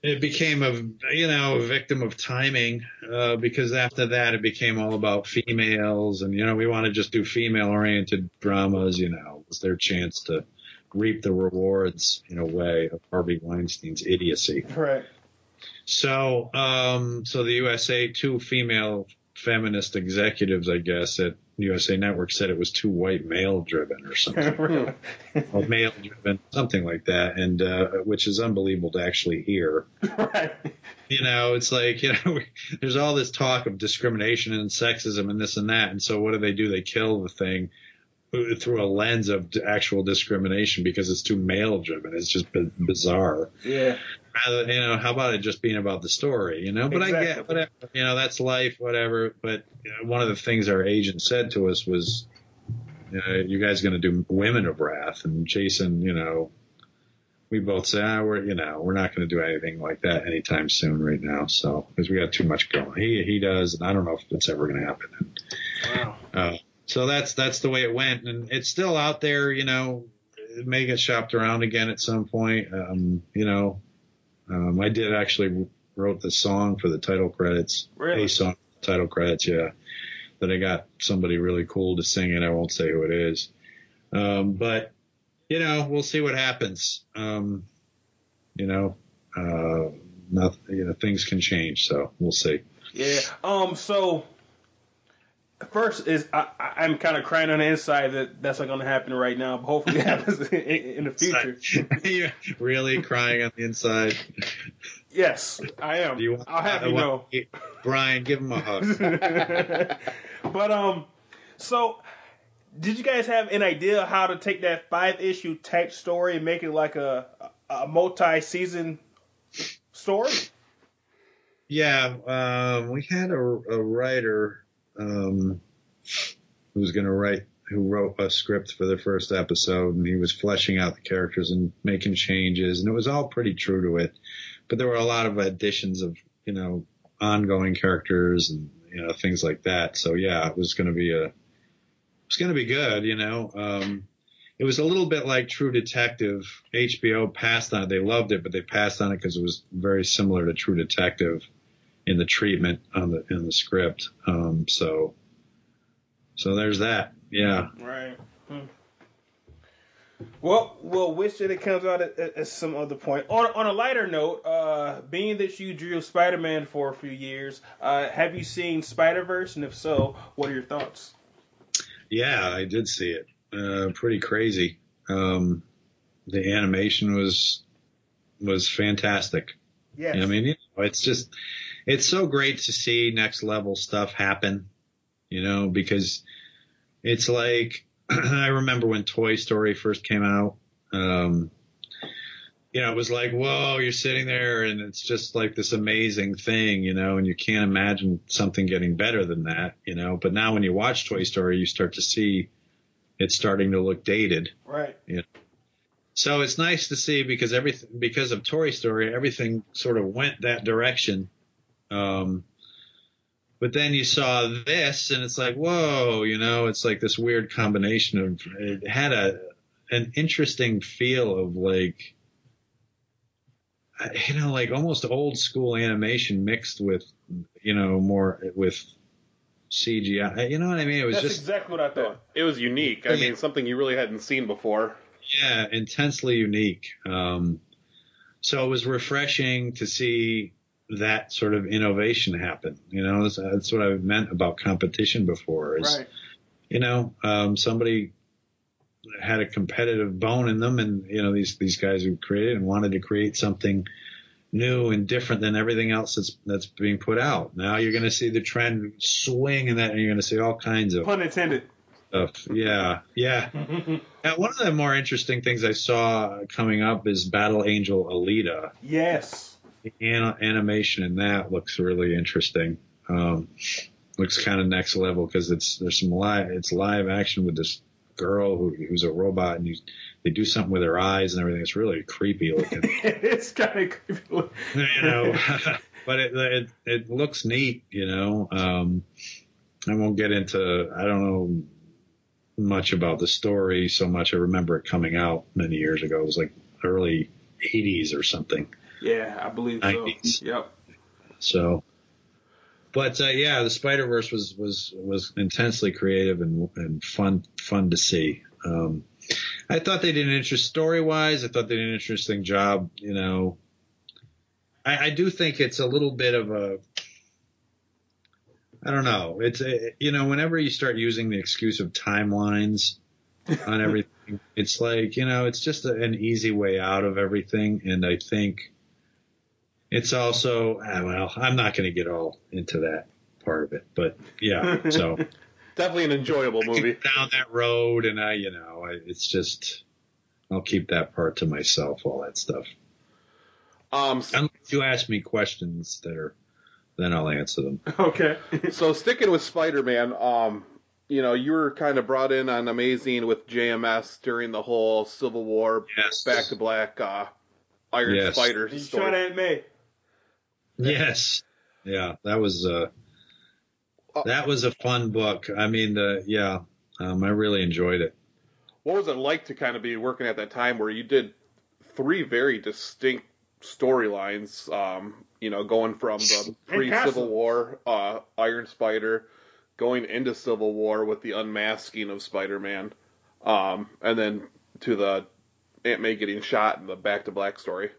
it became a you know a victim of timing uh, because after that it became all about females, and you know we want to just do female oriented dramas. You know, it was their chance to reap the rewards in a way of Harvey Weinstein's idiocy.
Right.
So, um, so the USA, two female feminist executives, I guess, at USA Network said it was too white male driven or something, [LAUGHS] or male driven, something like that, and uh, which is unbelievable to actually hear. [LAUGHS]
right.
You know, it's like you know, [LAUGHS] there's all this talk of discrimination and sexism and this and that, and so what do they do? They kill the thing through a lens of actual discrimination because it's too male driven. It's just b- bizarre
Yeah.
Rather, you know, how about it just being about the story, you know? But I get whatever, you know, that's life, whatever. But you know, one of the things our agent said to us was, you, know, you guys going to do Women of Wrath, and Jason, you know, we both say, ah, we're, you know, we're not going to do anything like that anytime soon right now. So because we got too much going. He he does, and I don't know if it's ever going to happen.
Wow.
Uh, so that's that's the way it went, and it's still out there. You know, it may get shopped around again at some point. Um, you know, um, I did actually wrote the song for the title credits.
Really?
A song title credits, yeah. That I got somebody really cool to sing it. I won't say who it is, um, but you know, we'll see what happens. Um, you know, uh, nothing, you know, things can change, so we'll see.
Yeah. Um. So first is I, I'm kind of crying on the inside that that's not going to happen right now, but hopefully it [LAUGHS] happens in, in the future.
You're really crying on the inside.
Yes, I am.
Do you want,
I'll have
I
you know.
Brian, give him a hug. [LAUGHS]
but um, so did you guys have an idea how to take that five issue type story and make it like a a multi season story?
Yeah, um, we had a, a writer um, who was going to write, who wrote a script for the first episode, and he was fleshing out the characters and making changes, and it was all pretty true to it. But there were a lot of additions of, you know, ongoing characters and you know things like that. So yeah, it was going to be a, it was going to be good, you know. Um, it was a little bit like True Detective. HBO passed on it. They loved it, but they passed on it because it was very similar to True Detective in the treatment on the in the script. Um, so, so there's that. Yeah.
Right. Hmm. Well, we'll wish that it comes out at, at, some other point. On, on a lighter note, uh, being that you drew Spider-Man for a few years, uh, have you seen Spider-Verse? And if so, what are your thoughts?
Yeah, I did see it. Uh, pretty crazy. Um, the animation was was fantastic.
Yeah.
I mean, you know, it's just it's so great to see next level stuff happen, you know, because it's like [CLEARS THROAT] I remember when Toy Story first came out. Um, you know, it was like, whoa, you're sitting there and it's just like this amazing thing, you know, and you can't imagine something getting better than that, you know. But now when you watch Toy Story, you start to see it's starting to look dated.
right.
So it's nice to see because everything because of Toy Story, everything sort of went that direction. Um, but then you saw this, and it's like, whoa, you know, it's like this weird combination of it had a an interesting feel of like you know, like almost old school animation mixed with, you know, more with CGI. You know what I mean? It was
That's
just
exactly what I thought.
It was unique. I mean, something you really hadn't seen before.
yeah, intensely unique. Um, so it was refreshing to see that sort of innovation happen. You know, that's, that's what I meant about competition before. Is
Right.
you know, um, somebody had a competitive bone in them, and you know these these guys who created and wanted to create something new and different than everything else that's that's being put out. Now you're going to see the trend swing in that, and you're going to see all kinds of
Pun intended.
stuff. Yeah, yeah. [LAUGHS] And one of the more interesting things I saw coming up is Battle Angel Alita.
Yes.
The an- animation in that looks really interesting. Um, looks kind of next level because it's there's some live it's live action with this girl who, who's a robot and you, they do something with her eyes and everything. It's really creepy looking, [LAUGHS]
it's kind of creepy.
you know. [LAUGHS] but it, it it looks neat, you know. Um, I won't get into I don't know much about the story so much. I remember it coming out many years ago. It was like early 80s or something.
Yeah, I believe so. Yep.
So, but uh, yeah, the Spider Verse was was was intensely creative and and fun fun to see. Um, I thought they did an interesting story wise. I thought they did an interesting job. You know, I, I do think it's a little bit of a. I don't know. It's a, you know, whenever you start using the excuse of timelines on [LAUGHS] everything, it's like you know, it's just a, an easy way out of everything. And I think it's also ah, well, I'm not going to get all into that part of it, but yeah. So [LAUGHS]
Definitely an enjoyable movie.
down that road, and I, you know, I, it's just I'll keep that part to myself. All that stuff.
Um, s-
Unless you ask me questions that are, then I'll answer them. [LAUGHS]
Okay.
so sticking with Spider-Man, um, you know, you were kind of brought in on Amazing with JMS during the whole Civil War
Yes.
Back in Black uh, Iron
Yes.
Spider
you shot at me.
Yes. Yeah, that was uh that was a fun book. I mean, the yeah, um, I really enjoyed it.
What was it like to kind of be working at that time where you did three very distinct storylines? Um, you know, going from the pre Civil War uh, Iron Spider, going into Civil War with the unmasking of Spider-Man, um, and then to the Aunt May getting shot in the Back in Black story.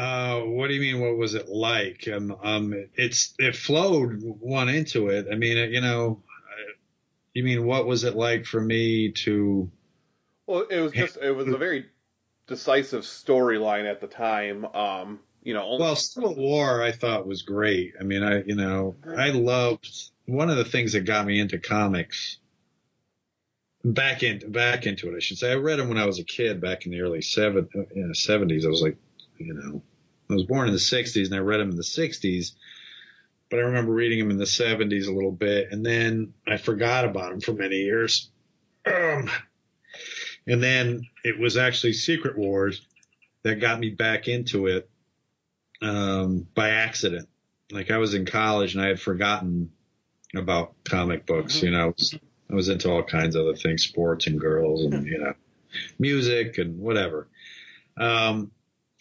Uh, what do you mean? What was it like? Um, um, it's it flowed one into it. I mean, it, you know, uh, you mean what was it like for me to?
Well, it was just it was a very decisive storyline at the time. Um, you know, only,
Well, Civil War I thought was great. I mean, I you know I loved one of the things that got me into comics. Back into back into it, I should say. I read them when I was a kid, back in the early seven, you know, 70s. I was like, you know, I was born in the 60s, and I read them in the 60s. But I remember reading them in the 70s a little bit, and then I forgot about them for many years. Um, and then it was actually Secret Wars that got me back into it um, by accident. Like I was in college and I had forgotten about comic books. You know, I was, I was into all kinds of other things, sports and girls and you know, music and whatever. Um,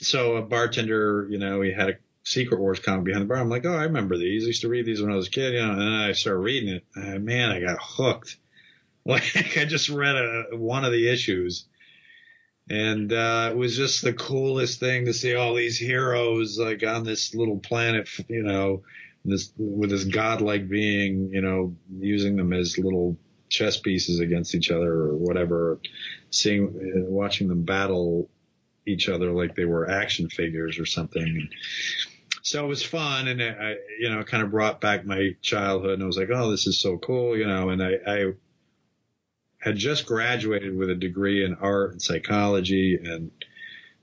so a bartender, you know, he had a Secret Wars comic behind the bar. I'm like, oh, I remember these. I used to read these when I was a kid, you know. And then I started reading it. Man, I got hooked. [LAUGHS] Like I just read a, one of the issues and uh, it was just the coolest thing to see all these heroes like on this little planet, you know, this with this godlike being, you know, using them as little chess pieces against each other or whatever. Seeing, uh, watching them battle each other like they were action figures or something. And so it was fun, and I, you know, kind of brought back my childhood, and I was like, oh, this is so cool, you know, and I. I had just graduated with a degree in art and psychology and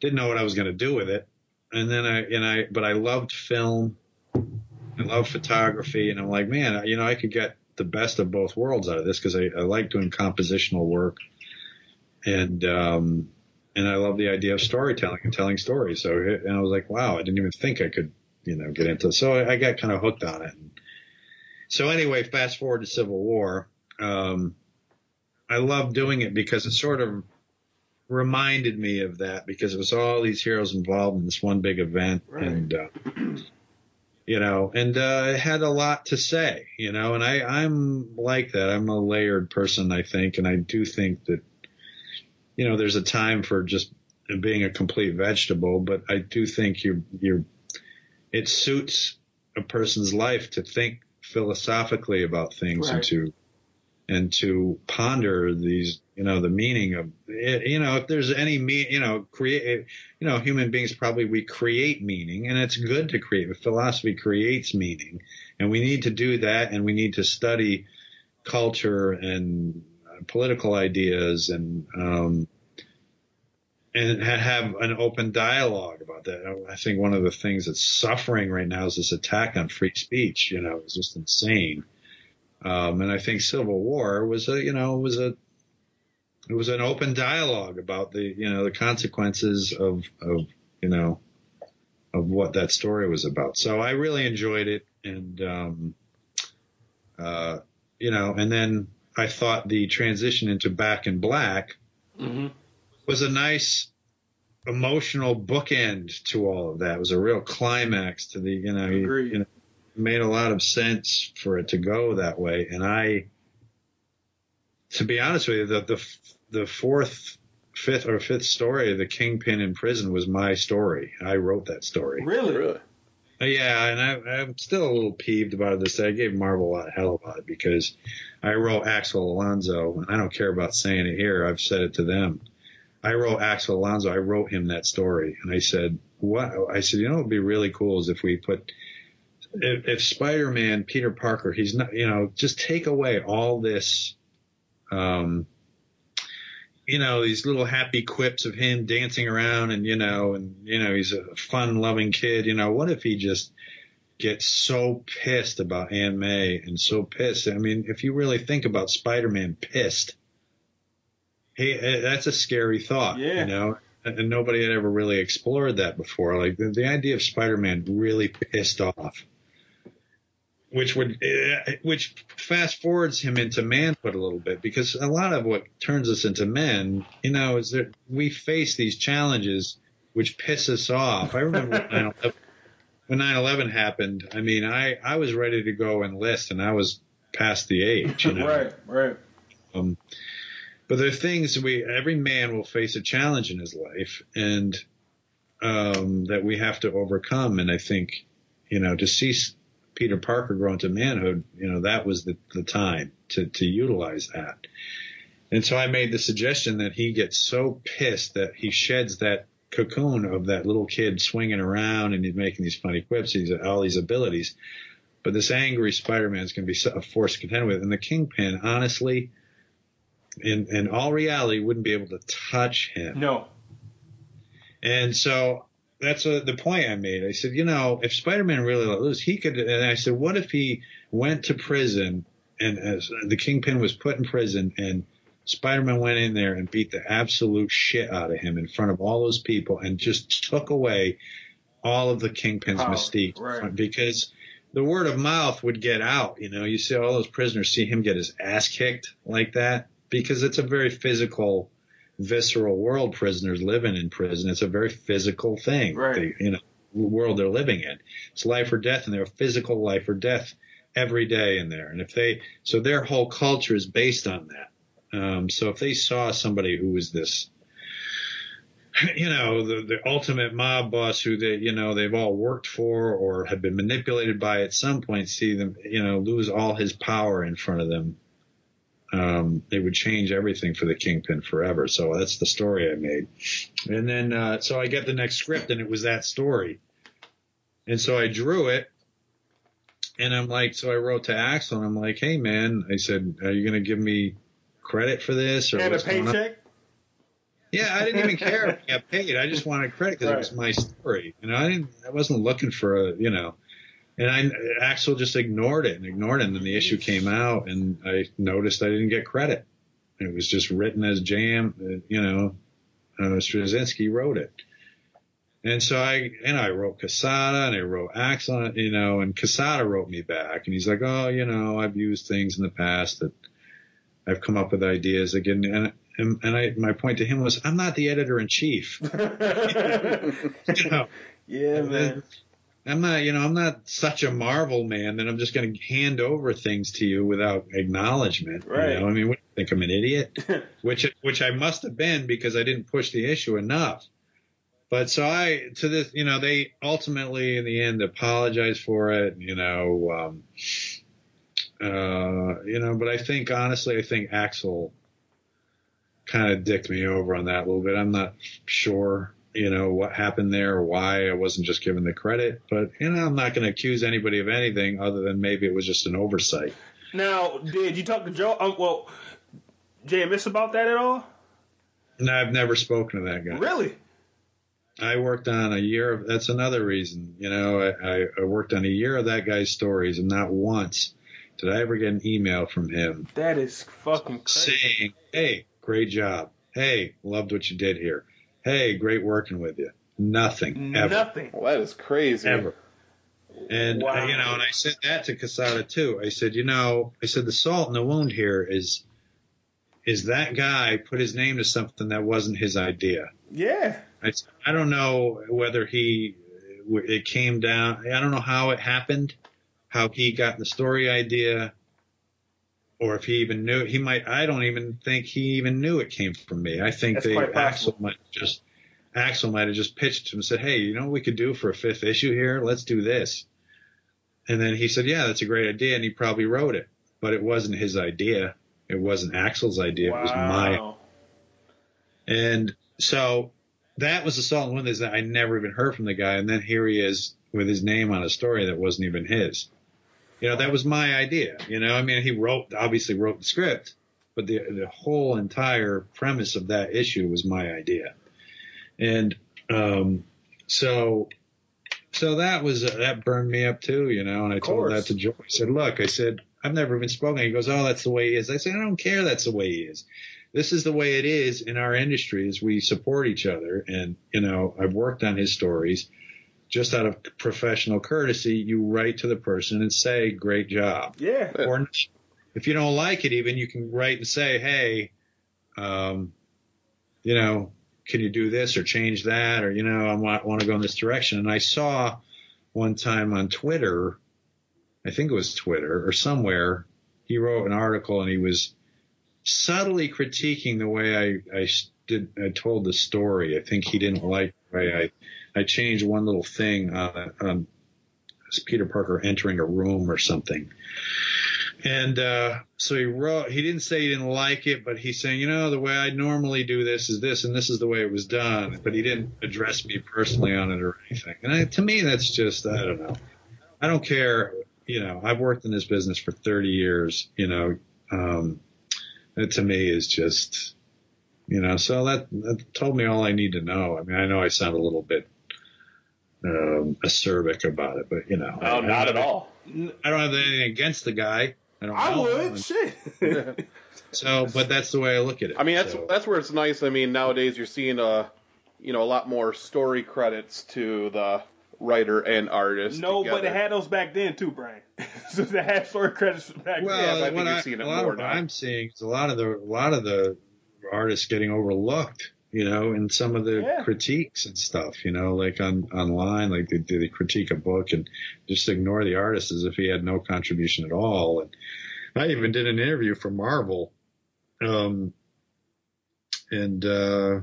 didn't know what I was going to do with it. And then I, and I, but I loved film. I love photography and I'm like, man, you know, I could get the best of both worlds out of this because I, I like doing compositional work and, um, and I love the idea of storytelling and telling stories. So, and I was like, wow, I didn't even think I could, you know, get into it. So I, I got kind of hooked on it. So anyway, fast forward to Civil War. Um, I love doing it because it sort of reminded me of that because it was all these heroes involved in this one big event,
Right.
and uh, you know, and uh, it had a lot to say, you know, and I I'm like that. I'm a layered person, I think, and I do think that you know there's a time for just being a complete vegetable, but I do think you you it suits a person's life to think philosophically about things and to and to ponder these, you know, the meaning of, it, you know, if there's any mean you know, create, eh, you know, human beings probably we create meaning, and it's good to create. Philosophy creates meaning, and we need to do that, and we need to study culture and political ideas and um, and ha- have an open dialogue about that. I think one of the things that's suffering right now is this attack on free speech. You know, it's just insane. Um, and I think Civil War was a, you know, was a, it was an open dialogue about the, you know, the consequences of, of, you know, of what that story was about. So I really enjoyed it. And, um, uh, you know, and then I thought the transition into Back in Black
Mm-hmm.
was a nice emotional bookend to all of that. It was a real climax to the, you know, you,
Agreed.
you know, it made a lot of sense for it to go that way. And I, to be honest with you, the, the, the fourth, fifth or fifth story, the Kingpin in prison was my story. I wrote that story.
Really?
Really?
Yeah, and I, I'm still a little peeved about this. I gave Marvel a lot of hell about it because I wrote Axel Alonso, and I don't care about saying it here. I've said it to them. I wrote Axel Alonso. I wrote him that story, and I said, "What?" I said, "You know, would be really cool is if we put if, if Spider-Man, Peter Parker, he's not, you know, just take away all this, um, you know, these little happy quips of him dancing around and, you know, and, you know, he's a fun loving kid. You know, what if he just gets so pissed about Aunt May and so pissed? I mean, if you really think about Spider-Man pissed, hey, eh, that's a scary thought,
Yeah.
you know? And nobody had ever really explored that before. Like the, the idea of Spider-Man really pissed off which would uh, which fast forwards him into manhood a little bit because a lot of what turns us into men, you know, is that we face these challenges which piss us off. I remember when 9/11 [LAUGHS] when 9/11 happened. I mean, I I was ready to go enlist and I was past the age, you know.
Right, right.
Um, but there are things we every man will face a challenge in his life, and um, that we have to overcome. And I think, you know, to see Peter Parker grow to manhood, you know, that was the, the time to to utilize that. And so I made the suggestion that he gets so pissed that he sheds that cocoon of that little kid swinging around and he's making these funny quips, he's all these abilities. But this angry Spider-Man is going to be a force to contend with. And the Kingpin, honestly, in, in all reality, wouldn't be able to touch him.
No.
And so that's a, the point I made. I said, you know, if Spider-Man really let loose, he could. And I said, what if he went to prison and as the Kingpin was put in prison and Spider-Man went in there and beat the absolute shit out of him in front of all those people and just took away all of the Kingpin's
Power,
mystique
right.
because the word of mouth would get out. You know, you see all those prisoners see him get his ass kicked like that because it's a very physical, visceral world prisoners living in prison. It's a very physical thing.
Right.
They, you know, world they're living in. It's life or death and they're physical life or death every day in there. And if they, so their whole culture is based on that. Um, so if they saw somebody who was this, [LAUGHS] you know, the, the ultimate mob boss who they, you know, they've all worked for or have been manipulated by at some point, see them, you know, lose all his power in front of them. Um, it would change everything for the kingpin forever. So that's the story I made. And then, uh, so I get the next script and it was that story. And so I drew it and I'm like, so I wrote to Axel and I'm like, Hey man, I said, are you going to give me credit for this or
And a
what's going on?
paycheck?
Yeah, I didn't even care if I got paid. I just wanted credit because it was my story. You know, I didn't. I wasn't looking for a. You know, and I Axel just ignored it and ignored it. And then the issue came out, and I noticed I didn't get credit. It was just written as JMS. uh, You know, uh, Straczynski wrote it. And so I, and I wrote Quesada and I wrote Axel, you know, and Quesada wrote me back and he's like, oh, you know, I've used things in the past that I've come up with ideas again. And, and, and I, my point to him was, I'm not the editor in chief. [LAUGHS] [LAUGHS] you know,
Yeah, man.
I'm not, you know, I'm not such a Marvel man that I'm just going to hand over things to you without acknowledgement.
Right.
You know? I mean, what, think I'm an idiot? [LAUGHS] which, which I must have been because I didn't push the issue enough. But so I, to this, you know, they ultimately in the end apologized for it, you know, um, uh, you know, but I think honestly, I think Axel kind of dicked me over on that a little bit. I'm not sure, you know, what happened there or why I wasn't just given the credit, but you know, I'm not going to accuse anybody of anything other than maybe it was just an oversight.
Now, did you talk to Joe? Um, well, JMS about that at all?
No, I've never spoken to that guy.
Really?
I worked on a year of, that's another reason, you know, I, I worked on a year of that guy's stories and not once did I ever get an email from him
That is fucking crazy.
saying, Hey, great job. Hey, loved what you did here. Hey, great working with you. Nothing. Ever.
Nothing.
Well, that is crazy.
Ever. And
Wow.
uh, you know, and I said that to Quesada too. I said, you know, I said the salt in the wound here is is that guy put his name to something that wasn't his idea.
Yeah.
I, I don't know whether he it came down. I don't know how it happened, how he got the story idea, or if he even knew. it, He might. I don't even think he even knew it came from me. I think
That's
they. Axel might have just Axel might have just pitched him and said, "Hey, you know what we could do for a fifth issue here? Let's do this." And then he said, "Yeah, that's a great idea," and he probably wrote it, but it wasn't his idea. It wasn't Axel's idea. It was mine.
Wow.
And so that was the salt and wind is that I never even heard from the guy. And then here he is with his name on a story that wasn't even his. You know, that was my idea. You know, I mean, he wrote, obviously wrote the script, but the, the whole entire premise of that issue was my idea. And, um, so, so that was, that burned me up too, you know, and I told that to Joe. I said, look, I said, I've never even spoken. He goes, oh, that's the way he is. I said, I don't care. That's the way he is this is the way it is in our industry is we support each other and you know i've worked on his stories just out of professional courtesy you write to the person and say great job.
Yeah.
or if you don't like it even you can write and say hey um you know can you do this or change that? Or you know i want, want to go in this direction. And i saw one time on twitter i think it was twitter or somewhere he wrote an article and he was subtly critiquing the way I, I did, I told the story. I think he didn't like the way I, I changed one little thing on, on Peter Parker entering a room or something. And, uh, so he wrote, he didn't say he didn't like it, but he's saying, you know, the way I normally do this is this and this is the way it was done, but he didn't address me personally on it or anything. And I, to me, that's just, I don't know. I don't care. You know, I've worked in this business for 30 years, you know, um, to me is just, you know, so that, that told me all I need to know. I mean, I know I sound a little bit um, acerbic about it, but you know,
Oh,
I,
not
I,
at all.
I don't have anything against the guy. I don't
I would.
him.
Shit. [LAUGHS]
So, but that's the way I look at it.
I mean, that's
So,
that's where it's nice. I mean, nowadays you're seeing a, you know, a lot more story credits to the writer and artist.
no, but it had those back then too, Brian. [LAUGHS] so they had story credits back
well,
Yeah, but I think
what
you're
I,
seeing it
a lot
more
of what
now.
I'm seeing is a lot of the a lot of the artists getting overlooked. You know, in some of the
Yeah.
critiques and stuff. You know, like on online, like they, they critique a book and just ignore the artist as if he had no contribution at all. And I even did an interview for Marvel, um, and uh,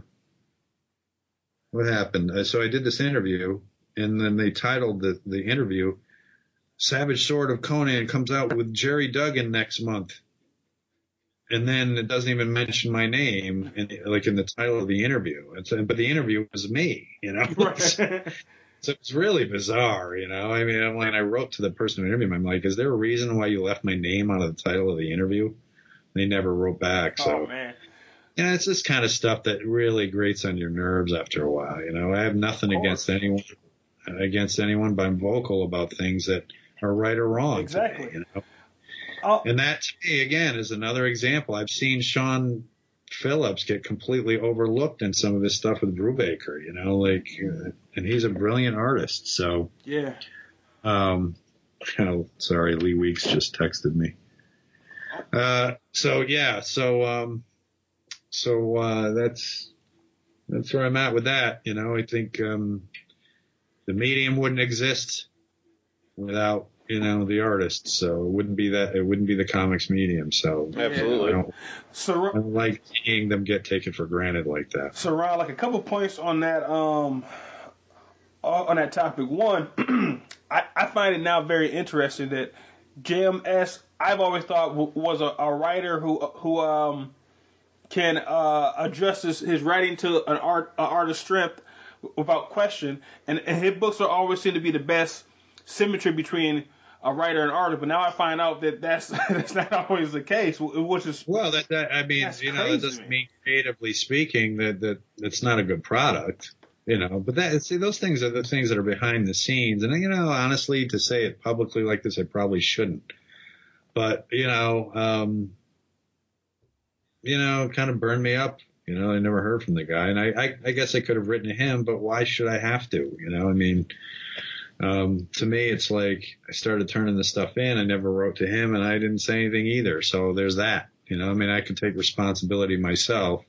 what happened? Uh, So I did this interview, and then they titled the the interview Savage Sword of Conan comes out with Gerry Duggan next month. And then it doesn't even mention my name in, like in the title of the interview. It's, but the interview was me, you know? [LAUGHS]
then.
so it's really bizarre, you know? I mean, I'm like, I wrote to the person who interviewed me. I'm like, is there a reason why you left my name out of the title of the interview? And They never wrote back. So,
oh man.
you know, it's this kind of stuff that really grates on your nerves after a while. You know, I have nothing against anyone, against anyone, but I'm vocal about things that are right or wrong.
Exactly.
you know?
Oh,
And that to me again is another example. I've seen Sean Phillips get completely overlooked in some of his stuff with Brubaker, you know, like, uh, and he's a brilliant artist. So,
yeah.
um, oh, sorry, Lee Weeks just texted me. Uh, so yeah, so, um, so uh, that's that's where I'm at with that. You know, I think um, the medium wouldn't exist without you know the artist. So it wouldn't be that it wouldn't be the comics medium. So
Absolutely.
I don't,
So
I don't like seeing them get taken for granted like that.
So, Ron, like a couple points on that um on that topic. One, [CLEARS THROAT] I, I find it now very interesting that JMS I've always thought w- was a, a writer who who um can uh, adjust his, his writing to an art an artist's strength without question, and, and his books are always seem to be the best symmetry between a writer and artist. But now I find out that that's [LAUGHS] that's not always the case, which is
Well, that, that I mean, you know, it doesn't mean creatively speaking that that it's not a good product, you know. But that see, those things are the things that are behind the scenes, and you know, honestly, to say it publicly like this, I probably shouldn't. But you know, um, you know, kind of burned me up. You know, I never heard from the guy, and I, I, I guess I could have written to him, but why should I have to? You know, I mean, um, to me, it's like I started turning the stuff in. I never wrote to him, and I didn't say anything either. So there's that. You know, I mean, I could take responsibility myself,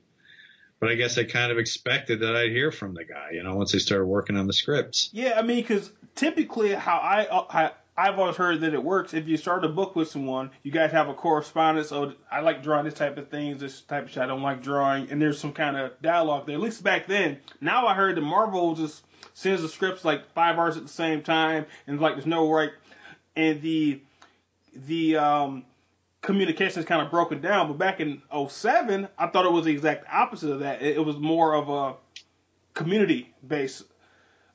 but I guess I kind of expected that I'd hear from the guy. You know, once they started working on the scripts.
Yeah, I mean, because typically how I uh, how I've always heard that it works. If you start a book with someone, you guys have a correspondence. Oh, I like drawing this type of things, this type of shit I don't like drawing, and there's some kind of dialogue there. At least back then. Now I heard that Marvel just sends the scripts like five hours at the same time, and like there's no right, and the the um communication is kind of broken down. But back in 07, I thought it was the exact opposite of that. It, it was more of a community based,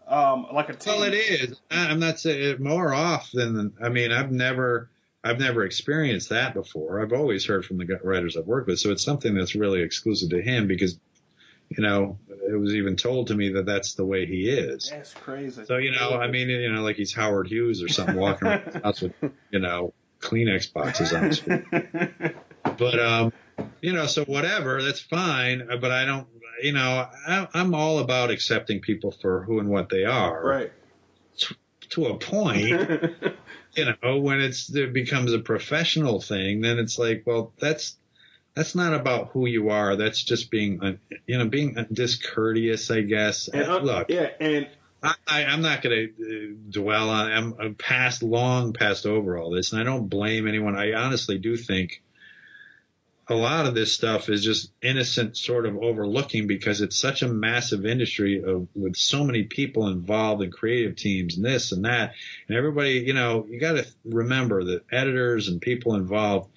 um, like a team.
Well, it is. I'm not saying it more off than. I mean, I've never. I've never experienced that before. I've always heard from the writers I've worked with, so it's something that's really exclusive to him because, you know, it was even told to me that that's the way he is.
That's crazy.
So you know, I mean, you know, like he's Howard Hughes or something walking around the house with, you know, Kleenex boxes on his feet. [LAUGHS] But um, you know, so whatever, that's fine. uh, But I don't, you know, I, I'm all about accepting people for who and what they are,
right.
to a point. [LAUGHS] you know, when it's it becomes a professional thing, then it's like, well, that's that's not about who you are. That's just being, uh, you know, being discourteous, I guess.
And, uh,
Look,
yeah, and
I, I'm not going to uh, dwell on. I'm, I'm past, long past over all this, and I don't blame anyone. I honestly do think a lot of this stuff is just innocent, sort of overlooking because it's such a massive industry of with so many people involved and creative teams and this and that, and everybody. You know, you got to remember that editors and people involved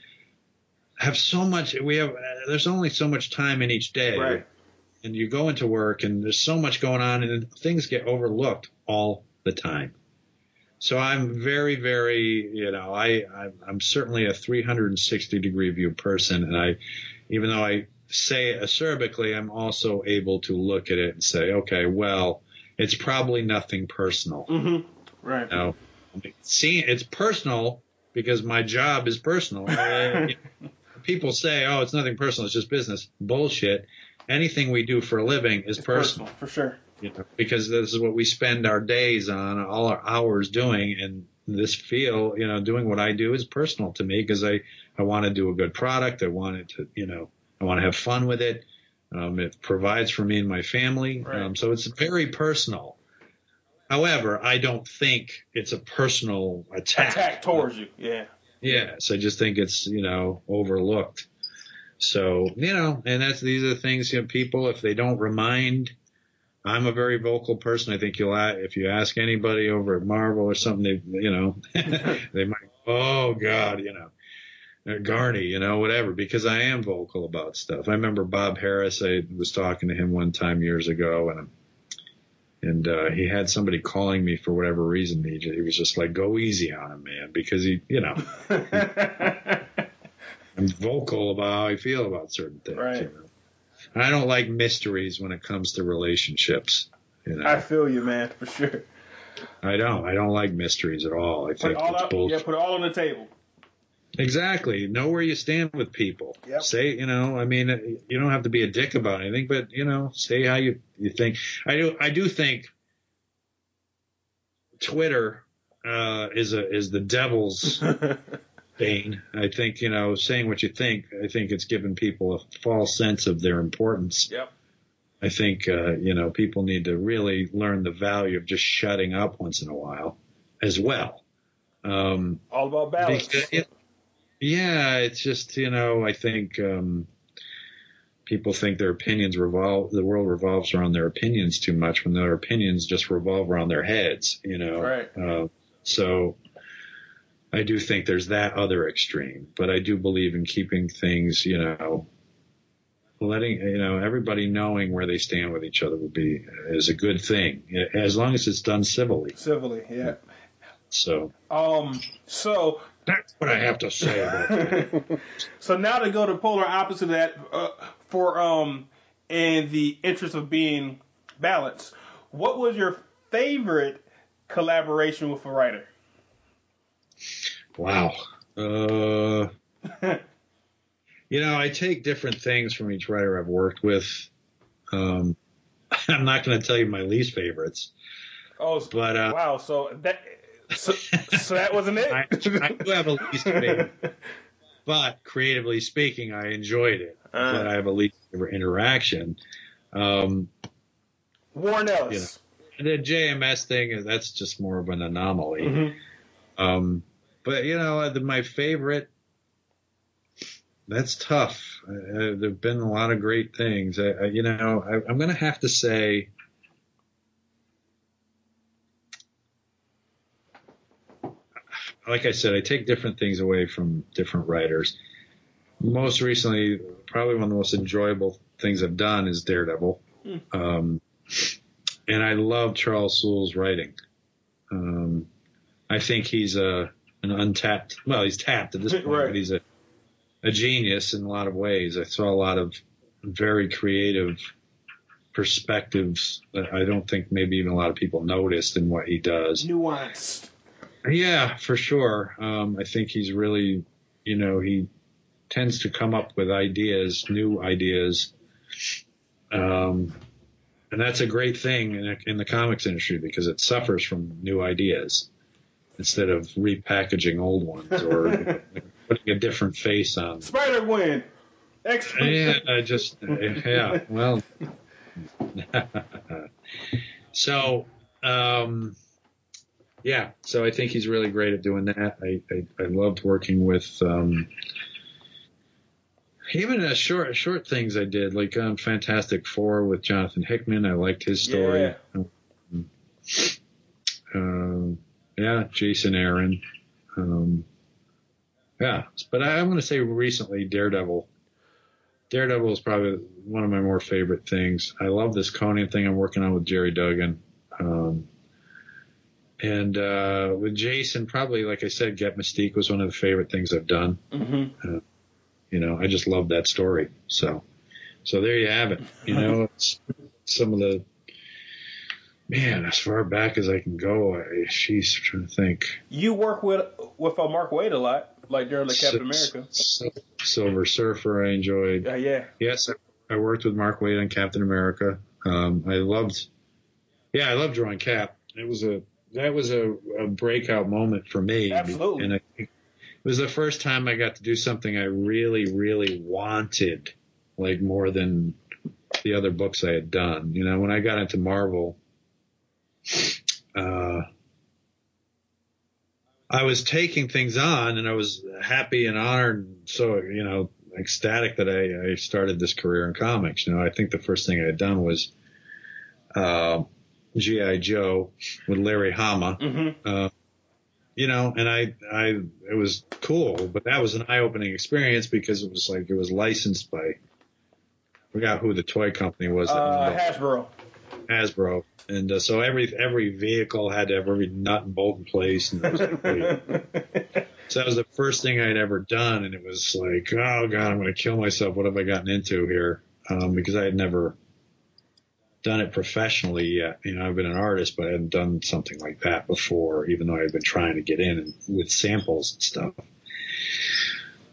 have so much. We have. There's only so much time in each day
right.
and you go into work and there's so much going on and things get overlooked all the time. So I'm very, very, you know, I, I'm, certainly a 360 degree view person. And I, even though I say it acerbically, I'm also able to look at it and say, okay, well, it's probably nothing personal.
hmm Right.
You know, seeing it's personal because my job is personal. [LAUGHS] People say, oh, it's nothing personal. It's just business. Bullshit. Anything we do for a living is
It's
personal
for sure.
you know, because this is what we spend our days on, all our hours doing. And this feel, you know, doing what I do is personal to me because I, I want to do a good product. I want it to, you know, I want to have fun with it. Um, it provides for me and my family.
Right.
Um, so it's very personal. However, I don't think it's a personal attack.
Attack towards you. Yeah.
Yes, I just think it's you know overlooked. So you know, and that's these are the things you know people if they don't remind. I'm a very vocal person. I think you'll if you ask anybody over at Marvel or something, they you know [LAUGHS] they might oh God you know. or Garney, you know, whatever, because I am vocal about stuff. I remember Bob Harras. I was talking to him one time years ago, and and uh, he had somebody calling me for whatever reason. He, he was just like, "Go easy on him, man," because he, you know, [LAUGHS] I'm vocal about how I feel about certain things.
Right.
You know? I don't like mysteries when it comes to relationships. You know,
I feel you, man, for sure.
I don't. I don't like mysteries at all. I
Put
think
all
it's
up.
bullshit.
Yeah, put it all on the table.
Exactly. Know where you stand with people.
Yep.
Say, you know, I mean, you don't have to be a dick about anything, but you know, say how you you think. I do. I do think Twitter uh, is a is the devil's [LAUGHS] Bane. I think you know, saying what you think. I think it's given people a false sense of their importance.
Yep.
I think uh, you know people need to really learn the value of just shutting up once in a while, as well. Um,
All about balance.
because yeah, it's just you know I think um, people think their opinions revolve. The world revolves around their opinions too much, when their opinions just revolve around their heads. You know.
Right.
Uh, so I do think there's that other extreme, but I do believe in keeping things, you know, letting you know everybody knowing where they stand with each other would be is a good thing as long as it's done civilly.
Civilly, yeah.
So
Um. So
that's what I have to say about that. [LAUGHS]
so now to go to polar opposite of that, uh, for um, in the interest of being balanced, what was your favorite collaboration with a writer?
Wow. Uh, [LAUGHS] you know, I take different things from each writer I've worked with. Um, [LAUGHS] I'm not going to tell you my least favorites,
Oh,
but uh,
wow. So that so, so that wasn't it. [LAUGHS]
I, I do have a least favorite. But creatively speaking, I enjoyed it.
Uh.
but I have a least favorite interaction. Um,
Warren Ellis.
the JMS thing, that's just more of an anomaly.
Mhm.
Um, but you know, the, my favorite. That's tough. Uh, there've been a lot of great things. I, I, you know, I, I'm going to have to say. Like I said, I take different things away from different writers. Most recently, probably one of the most enjoyable things I've done is Daredevil. Um, and I love Charles Soule's writing. Um, I think he's a an untapped. Well, he's tapped at this [LAUGHS] point,
Right.
but he's a a genius in a lot of ways. I saw a lot of very creative perspectives that I don't think maybe even a lot of people noticed in what he does.
Nuanced.
Yeah, for sure. Um, I think he's really, you know, he tends to come up with ideas, new ideas. Um, and that's a great thing in, in the comics industry because it suffers from new ideas instead of repackaging old ones or [LAUGHS] putting a different face on.
Spider Gwen.
Yeah, I just, yeah, well. [LAUGHS] so, um, yeah, so I think he's really great at doing that. I, I, I loved working with, um, even uh, short, short things I did, like um, Fantastic Four with Jonathan Hickman. I liked his story. Um, yeah, Jason Aaron. Um, yeah, but I, going to say recently Daredevil. Daredevil is probably one of my more favorite things. I love this Conan thing I'm working on with Gerry Duggan. Um, and uh, with Jason, probably like I said, Get Mystique was one of the favorite things I've done.
hmm
You know, I just love that story. So, so there you have it. You know, [LAUGHS] it's some of the man as far back as I can go. I, she's trying to think.
You work with with uh, Mark Waid a lot, like during the Captain America.
Sil- Silver Surfer, I enjoyed.
Uh, yeah.
Yes, I- I worked with Mark Waid on Captain America. Um, I loved, yeah, I loved drawing Cap. It was a that was a, a breakout moment for me.
Absolutely.
and I it was the first time I got to do something I really, really wanted, like more than the other books I had done. You know, when I got into Marvel, uh, I was taking things on and I was happy and honored, and so, you know, ecstatic that I, I started this career in comics. You know, I think the first thing I had done was, uh, G.I. Joe with Larry Hama.
hmm
Uh, you know, and I, I, it was cool, but that was an eye-opening experience because it was like, it was licensed by, I forgot who the toy company was. that
Uh. Hasbro.
Hasbro. And uh, so every every vehicle had to have every nut and bolt in place. And it was like, [LAUGHS] so that was the first thing I'd ever done, and it was like, oh god, I'm going to kill myself. What have I gotten into here? Um, because I had never done it professionally yet. You know, I've been an artist, but I hadn't done something like that before, even though I had been trying to get in and with samples and stuff.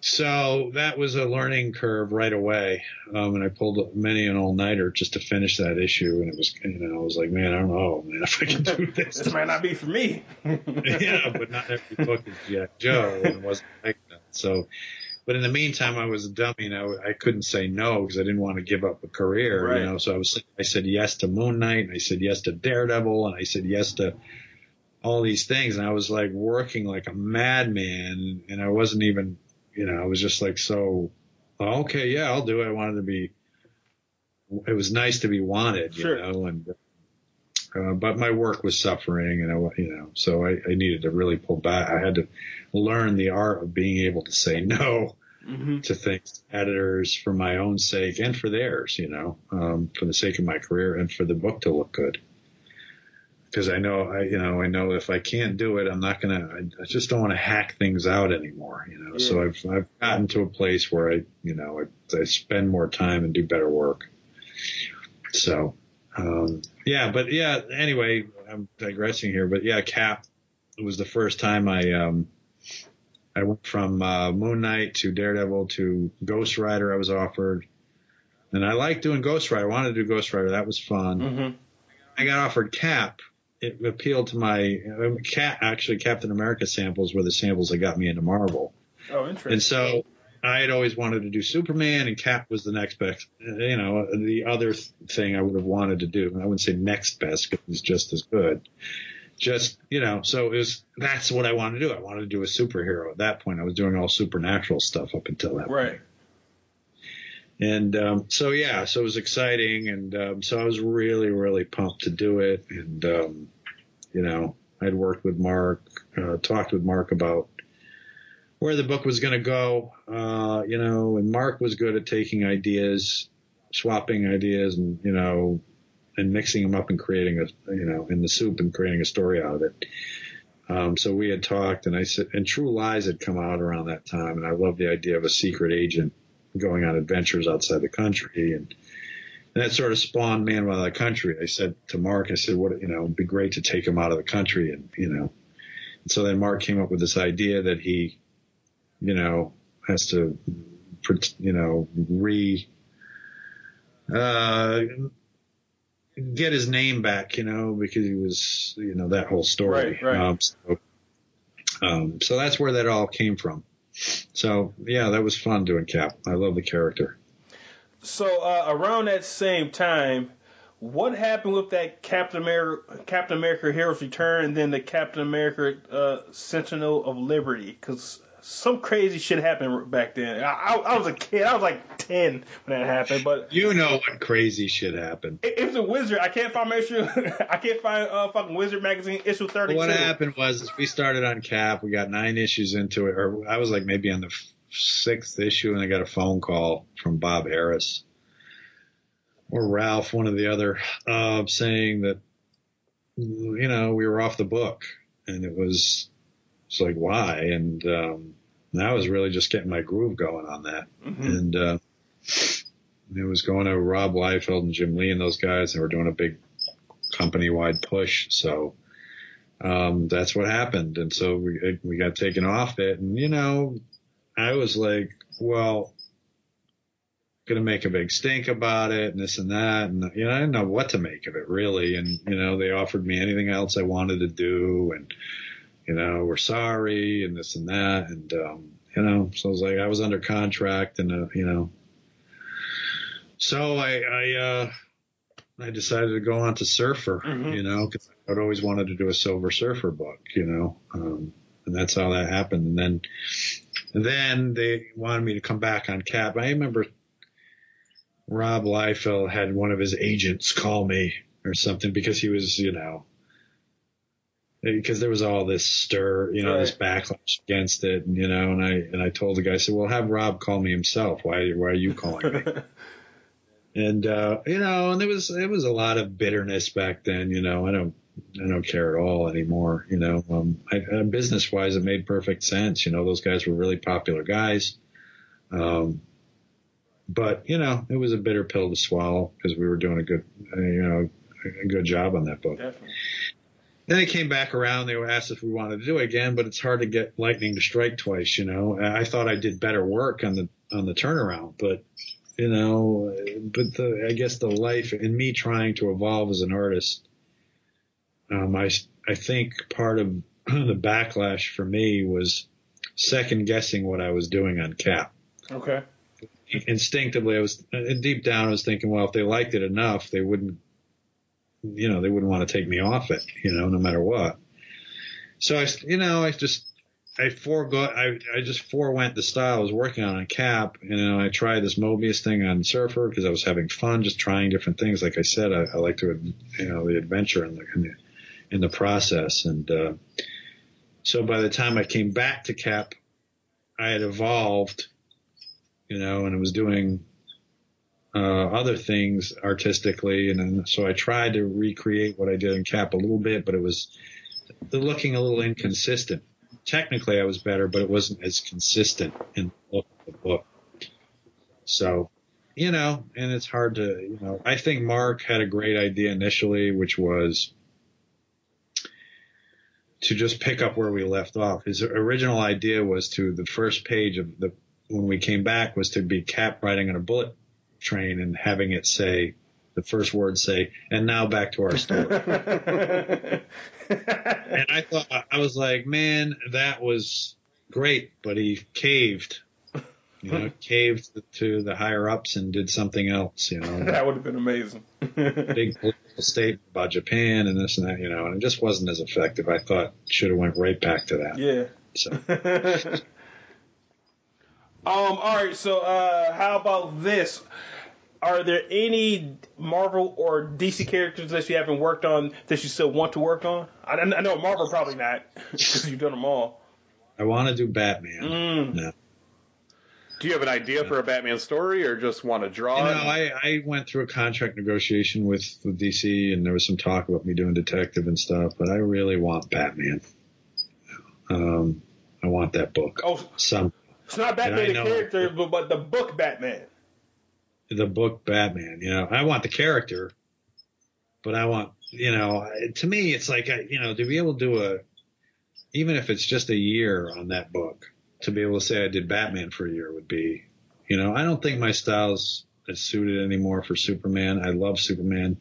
so that was a learning curve right away. Um, and I pulled many an all nighter just to finish that issue. And it was, you know, I was like, man, I don't know, man, [LAUGHS] if I can do [LAUGHS] this.
this might not be for me. [LAUGHS]
yeah, but not every book is Jack Joe, and it wasn't like that. So, but in the meantime, I was a dummy, and I, I couldn't say no because I didn't want to give up a career,
Right.
you know. So I was, I said yes to Moon Knight, and I said yes to Daredevil, and I said yes to all these things, and I was like working like a madman, and I wasn't even, you know, I was just like so, "Oh, okay, yeah, I'll do it. I wanted to be. It was nice to be wanted, you
Sure.
know, and uh, but my work was suffering, and I, you know, so I, I needed to really pull back. I had to learn the art of being able to say no
hmm
to things, editors, for my own sake and for theirs, you know, um, for the sake of my career and for the book to look good. Because I know, I you know, I know if I can't do it, I'm not gonna. I, I just don't want to hack things out anymore, you know. So I've I've gotten to a place where I, you know, I, I spend more time and do better work. So, um, yeah, but yeah. Anyway, I'm digressing here, but yeah, Cap was the first time I um, I went from uh, Moon Knight to Daredevil to Ghost Rider. I was offered, and I liked doing Ghost Rider. I wanted to do Ghost Rider. That was fun.
hmm
I got offered Cap. It appealed to my um, Cap. Actually, Captain America samples were the samples that got me into Marvel.
Oh, interesting.
And so I had always wanted to do Superman, and Cap was the next best. You know, the other thing I would have wanted to do. I wouldn't say next best because he's just as good. Just you know, so it was. That's what I wanted to do. I wanted to do a superhero. At that point, I was doing all supernatural stuff up until that.
right.
And um, so yeah, so it was exciting, and um, so I was really, really pumped to do it. And um, you know, I'd worked with Mark, uh, talked with Mark about where the book was going to go. Uh, you know, and Mark was good at taking ideas, swapping ideas, and you know, and mixing them up and creating a, you know, in the soup and creating a story out of it. Um, so we had talked, and I said, and True Lies had come out around that time, and I loved the idea of a secret agent going on adventures outside the country, and, and that sort of spawned Man Out of the Country. I said to Mark, I said, what, you know, it'd be great to take him out of the country, and you know, and so then Mark came up with this idea that he, you know, has to, you know, re, uh, get his name back, you know, because he was, you know, that whole story.
Right, right.
Um, so, um, so that's where that all came from. So yeah, that was fun doing Cap. I love the character.
So uh, around that same time, what happened with that Captain America, Captain America Heroes Return, and then the Captain America uh, Sentinel of Liberty? Because some crazy shit happened back then. I, I, I was a kid. I was like ten when that happened. But
You know what crazy shit happened.
it, it's a wizard. I can't find my issue. [LAUGHS] I can't find uh, fucking Wizard magazine issue thirty.
What happened was is we started on Cap. We got nine issues into it, or I was like maybe on the sixth issue, and I got a phone call from Bob Harras or Ralph, one of the other, uh, saying that you know we were off the book, and it was it's like why, and um, and I was really just getting my groove going on that,
Mhm.
and uh, it was going to Rob Liefeld and Jim Lee and those guys, and we're doing a big company wide push, so um, that's what happened. And so we, we got taken off it. And, you know, I was like, well, gonna make a big stink about it and this and that. And, you know, I didn't know what to make of it really. And, you know, they offered me anything else I wanted to do. And, you know, we're sorry and this and that. And, um, you know, so I was like, I was under contract and, uh, you know, so I, I, uh, I decided to go on to Surfer,
Mhm.
you know, because I'd always wanted to do a Silver Surfer book, you know, um, and that's how that happened. And then, and then they wanted me to come back on Cap. I remember Rob Liefeld had one of his agents call me or something because he was, you know, because there was all this stir, you know, this backlash against it, and you know, and I and I told the guy, I said, well, have Rob call me himself. Why why are you calling me? [LAUGHS] and uh, you know, and there was it was a lot of bitterness back then. You know, I don't I don't care at all anymore. You know, um, I, business wise, it made perfect sense. You know, those guys were really popular guys. Um, but you know, it was a bitter pill to swallow because we were doing a good, you know, a good job on that book.
Definitely.
Then it came back around. They were asked if we wanted to do it again, but it's hard to get lightning to strike twice. You know, I thought I did better work on the on the turnaround, but you know, but the I guess the life and me trying to evolve as an artist. Um, I I think part of [CLEARS THROAT] the backlash for me was second guessing what I was doing on Cap.
Okay.
Instinctively, I was deep down. I was thinking, well, if they liked it enough, they wouldn't you know, they wouldn't want to take me off it, you know, no matter what. So I, you know, I just, I forego, I, I just forewent the style I was working on on Cap. You know, I tried this Moebius thing on Surfer because I was having fun, just trying different things. Like I said, I, I like to, you know, the adventure in the, in the, in the process. And, uh, so by the time I came back to Cap, I had evolved, you know, and I was doing uh, other things artistically, and, and so I tried to recreate what I did in Cap a little bit, but it was looking a little inconsistent. Technically, I was better, but it wasn't as consistent in the book. So, you know, and it's hard to, you know, I think Mark had a great idea initially, which was to just pick up where we left off. His original idea was to the first page of the when we came back was to be Cap riding on a bullet train and having it say the first word say, and now back to our story. [LAUGHS] and I thought, I was like, man, that was great, but he caved, you know, [LAUGHS] caved to the higher ups and did something else, you know.
That would have been amazing. [LAUGHS]
big political statement about Japan and this and that, you know, and it just wasn't as effective. I thought should have went right back to that.
Yeah.
So.
Um, all right, so uh, how about this? Are there any Marvel or DC characters that you haven't worked on that you still want to work on? I, I know Marvel probably not [LAUGHS] because you've done them all.
I want to do Batman.
Mm.
No.
Do you have an idea for a Batman story, or just want to draw?
You
it?
know, I, I went through a contract negotiation with, with DC, and there was some talk about me doing detective and stuff, but I really want Batman. Um, I want that book.
Oh,
Some
it's not Batman the character, but, but the book Batman.
the book Batman. You know, I want the character, but I want you know. To me, it's like I, you know to be able to do a, even if it's just a year on that book, to be able to say I did Batman for a year would be, you know, I don't think my style's as suited anymore for Superman. I love Superman.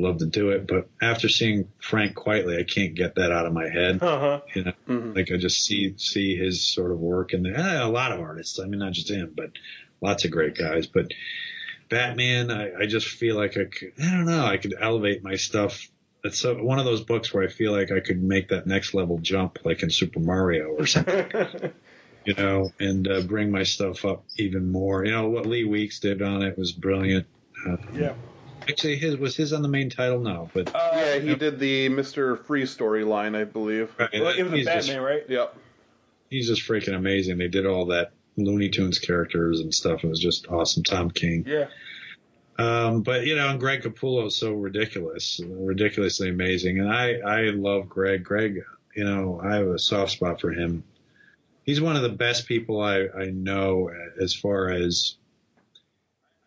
Love to do it, but after seeing Frank Quitely, I can't get that out of my head.
Uh huh.
You know,
Mhm.
like I just see see his sort of work and a lot of artists. I mean, not just him, but lots of great guys. But Batman, I, I just feel like I could. I don't know. I could elevate my stuff. It's so, one of those books where I feel like I could make that next level jump, like in Super Mario or something. [LAUGHS] you know, and uh, bring my stuff up even more. You know what Lee Weeks did on it was brilliant. Uh,
Yeah.
Actually, his was his on the main title. No, but
Uh,
yeah, he did the Mister Free storyline, I believe.
well, it was a
he's
Batman,
just-
right?
Yep.
he's just freaking amazing. They did all that Looney Tunes characters and stuff. It was just awesome. Tom King.
Yeah.
Um, but you know, and Greg Capullo is so ridiculous, ridiculously amazing. And I, I love Greg. Greg, you know, I have a soft spot for him. He's one of the best people I, I know as far as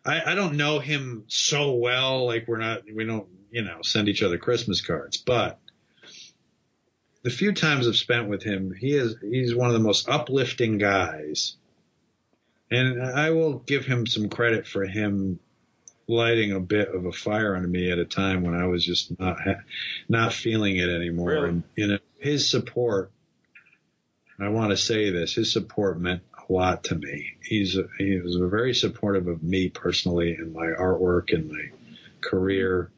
I, I don't know him so well. Like we're not, we don't, you know, send each other Christmas cards, but the few times I've spent with him, he is, he's one of the most uplifting guys. And I will give him some credit for him lighting a bit of a fire under me at a time when I was just not not feeling it anymore.
Really?
And you know, his support. I want to say this: his support meant a lot to me. He's a, he was very supportive of me personally and my artwork and my career,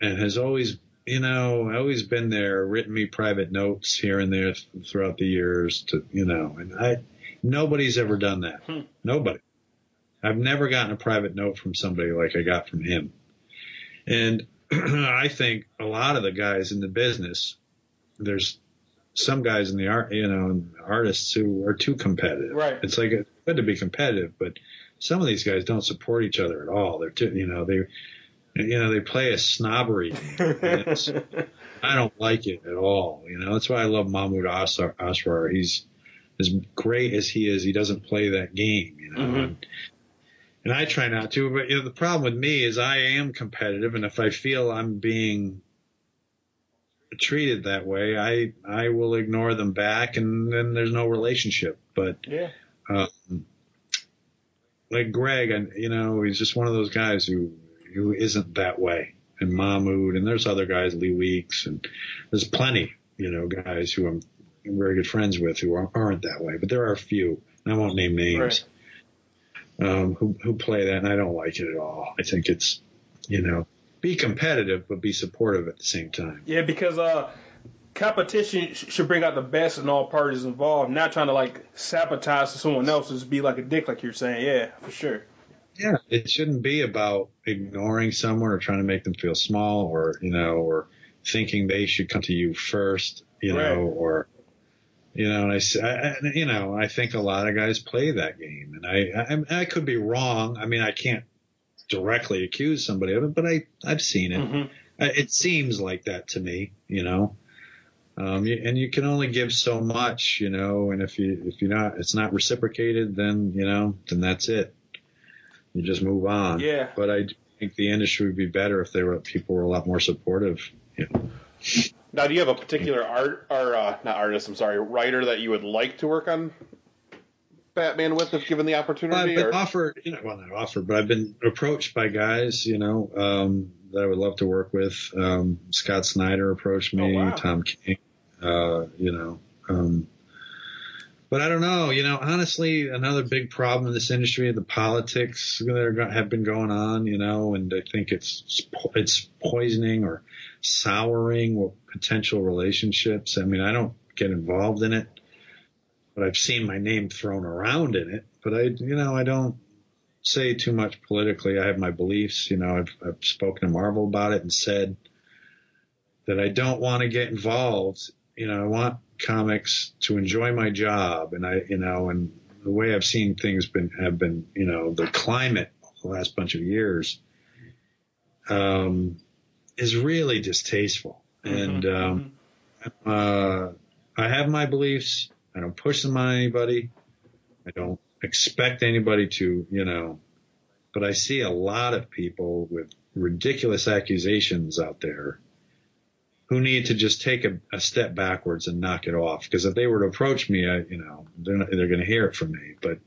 and has always, you know, always been there, written me private notes here and there throughout the years to, you know, and I. Nobody's ever done that.
Hmm.
Nobody. I've never gotten a private note from somebody like I got from him. And [CLEARS THROAT] I think a lot of the guys in the business, there's some guys in the art, you know, artists who are too competitive.
Right.
It's like it's good to be competitive, but some of these guys don't support each other at all. They're too, you know, they, you know, they play a snobbery. game. [LAUGHS] And it's- I don't like it at all. You know, that's why I love Mahmud Asrar. He's as great as he is. He doesn't play that game. You know.
Mhm.
And, and I try not to, but you know, the problem with me is I am competitive, and if I feel I'm being treated that way, I I will ignore them back, and then there's no relationship. But
Yeah.
um, like Greg, and you know, he's just one of those guys who who isn't that way. And Mahmud, and there's other guys, Lee Weeks, and there's plenty, you know, guys who I'm very good friends with who aren't, that way. But there are a few, and I won't name names, um, who who play that, and I don't like it at all. I think it's, you know, be competitive but be supportive at the same time.
Yeah, because uh, competition sh- should bring out the best in all parties involved. Not trying to like sabotage someone else, just be like a dick, like you're saying. Yeah, for sure.
Yeah, it shouldn't be about ignoring someone or trying to make them feel small or, you know, or thinking they should come to you first, you know, or, you know, and I, s- I- I- you know, I think a lot of guys play that game and I, I, I could be wrong. I mean, I can't directly accuse somebody of it, but I, I've seen it.
hmm
It seems like that to me, you know. Um, and you can only give so much, you know, and if you, if you're not, it's not reciprocated, then, you know, then that's it. You just move on.
Yeah.
But I do think the industry would be better if they were, people were a lot more supportive. You know.
Now, do you have a particular art or uh, not artist? I'm sorry, writer that you would like to work on Batman with, if given the opportunity?
I've been
or?
offered, you know, well, not offered, but I've been approached by guys, you know, um, that I would love to work with. Um, Scott Snyder approached me,
Oh, wow.
Tom King, uh, you know, um, but I don't know, you know, honestly, another big problem in this industry, the politics that are, have been going on, you know, and I think it's, it's poisoning or souring potential relationships. I mean, I don't get involved in it but I've seen my name thrown around in it. But I, you know, I don't say too much politically. I have my beliefs. You know, I've, I've spoken to Marvel about it and said that I don't want to get involved. You know, I want comics to enjoy my job, and I, you know, and the way I've seen things been have been, you know, the climate the last bunch of years um, is really distasteful, and um, uh, I have my beliefs. I don't push them on anybody. I don't expect anybody to, you know, but I see a lot of people with ridiculous accusations out there who need to just take a, a step backwards and knock it off. Because if they were to approach me, I, you know, they're not, they're going to hear it from me. But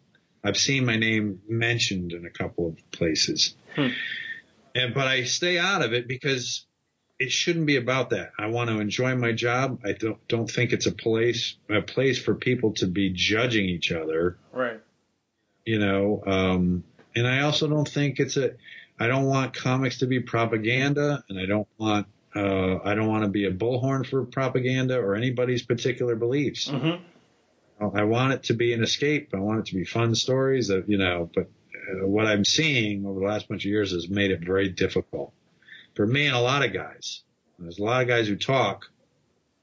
I've seen my name mentioned in a couple of places,
Hmm.
and but I stay out of it because it shouldn't be about that. I want to enjoy my job. I don't don't think it's a place a place for people to be judging each other.
Right.
You know, um, and I also don't think it's a. I don't want comics to be propaganda, and I don't want uh, I don't want to be a bullhorn for propaganda or anybody's particular beliefs.
hmm
I want it to be an escape. I want it to be fun stories that you know. But uh, what I'm seeing over the last bunch of years has made it very difficult for me and a lot of guys. There's a lot of guys who talk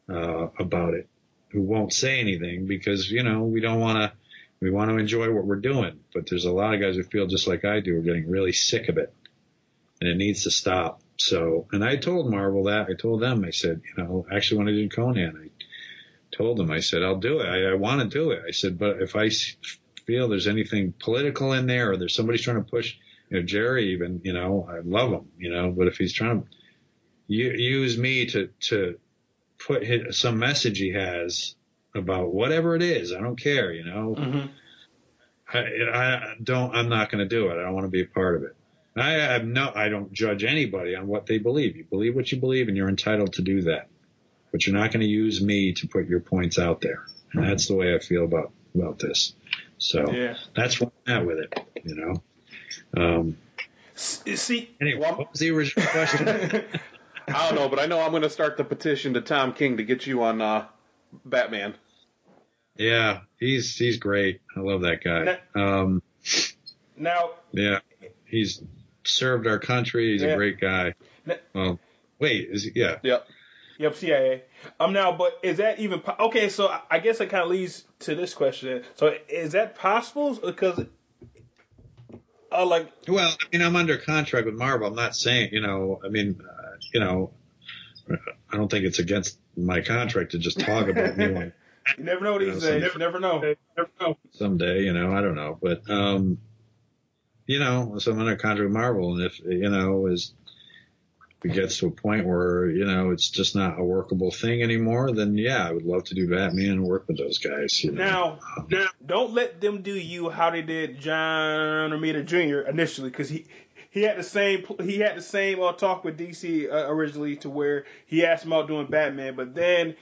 uh, about it who won't say anything because you know we don't want to. We want to enjoy what we're doing, but there's a lot of guys who feel just like I do. We're getting really sick of it, and it needs to stop. So, and I told Marvel that. I told them. I said, you know, actually when I did Conan, I told them. I said, I'll do it. I, I want to do it. I said, but if I feel there's anything political in there, or there's somebody's trying to push, you know, Gerry even, you know, I love him, you know, but if he's trying to use me to to put his, some message he has about whatever it is, I don't care, you know.
hmm
I, I don't. I'm not going to do it. I don't want to be a part of it. I have no. I don't judge anybody on what they believe. You believe what you believe, and you're entitled to do that. But you're not going to use me to put your points out there. And that's the way I feel about about this. So
Yeah.
that's where I'm at with it. You know. Um,
See.
anyway,
Well,
what was the original question? [LAUGHS]
I don't know, but I know I'm going to start the petition to Tom King to get you on uh, Batman.
yeah, he's he's great. I love that guy. Um,
Now,
yeah, he's served our country. He's
Yeah.
a great guy.
Ne-
Well, wait, is he, yeah.
Yep.
Yep, CIA. Um, now, but is that even po- okay? So I- I guess it kind of leads to this question. So is that possible? Because, uh, like,
Well, I mean, I'm under contract with Marvel. I'm not saying, you know, I mean, uh, you know, I don't think it's against my contract to just talk about me when, [LAUGHS]
you never know these
Yeah,
days. You never know.
someday, you know, I don't know, but, um, you know, so I'm under contract with Marvel, and if, you know, is, it gets to a point where you know it's just not a workable thing anymore, then yeah, I would love to do Batman and work with those guys. You know?
Now, now, don't let them do you how they did John Romita Jr. initially, because he he had the same he had the same uh, talk with DC uh, originally to where he asked him about doing Batman, but then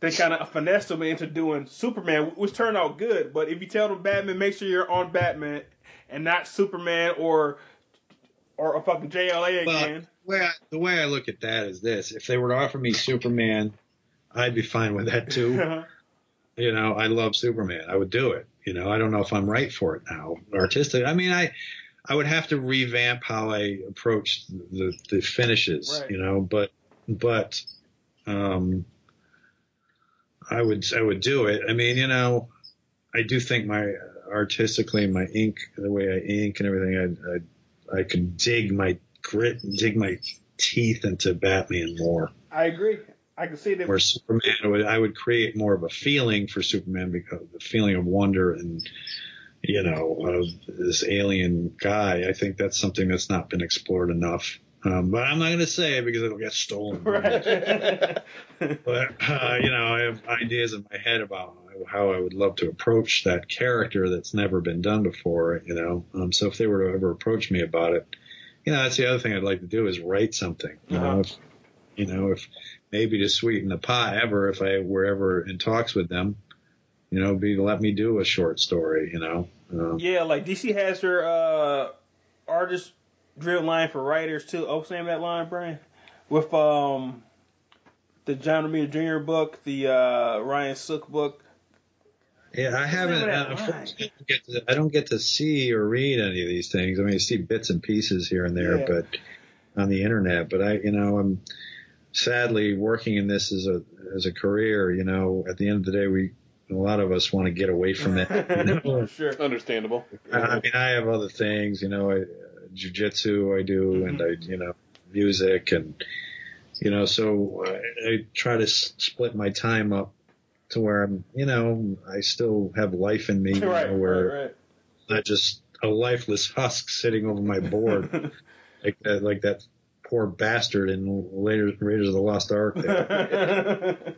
they kind of finessed him into doing Superman, which turned out good. But if you tell them Batman, make sure you're on Batman and not Superman or or a fucking JLA again.
The way I, the way I look at that is this: if they were to offer me Superman, I'd be fine with that too. [LAUGHS] you know, I love Superman. I would do it. You know, I don't know if I'm right for it now, artistic. I mean, I I would have to revamp how I approach the the finishes.
Right.
You know, but but um, I would I would do it. I mean, you know, I do think my artistically my ink, the way I ink and everything, I I, I could dig my grit, and dig my teeth into Batman more.
I agree. I can see that.
Where Superman, would, I would create more of a feeling for Superman because the feeling of wonder and you know of this alien guy. I think that's something that's not been explored enough. Um, but I'm not going to say it because it'll get stolen.
Right. [LAUGHS]
But uh, you know, I have ideas in my head about how I would love to approach that character that's never been done before. You know, um, so if they were to ever approach me about it, you know, that's the other thing I'd like to do is write something. You
Uh-huh.
know, if, you know, if maybe to sweeten the pot ever, if I were ever in talks with them, you know, be let me do a short story. You know, um,
yeah, like DC has their uh, artist drill line for writers too. Oh, same that line, Brian, with um the John Romita Jr. book, the uh, Ryan Sook book.
Yeah, I haven't.
name of that
Uh, I don't get to, I don't get to see or read any of these things. I mean, I see bits and pieces here and there,
Yeah.
but on the internet. But I, you know, I'm sadly working in this as a as a career. You know, at the end of the day, we a lot of us want to get away from it. You [LAUGHS] know?
sure.
Understandable.
I I mean, I have other things. You know, I, uh, jujitsu I do, and I, you know, music, and you know, so I, I try to s- split my time up to where I'm, you know, I still have life in me, you
Right,
know, where
right,
not just a lifeless husk sitting over my board, [LAUGHS] like that, like that poor bastard in later Raiders of the Lost Ark, there,
right.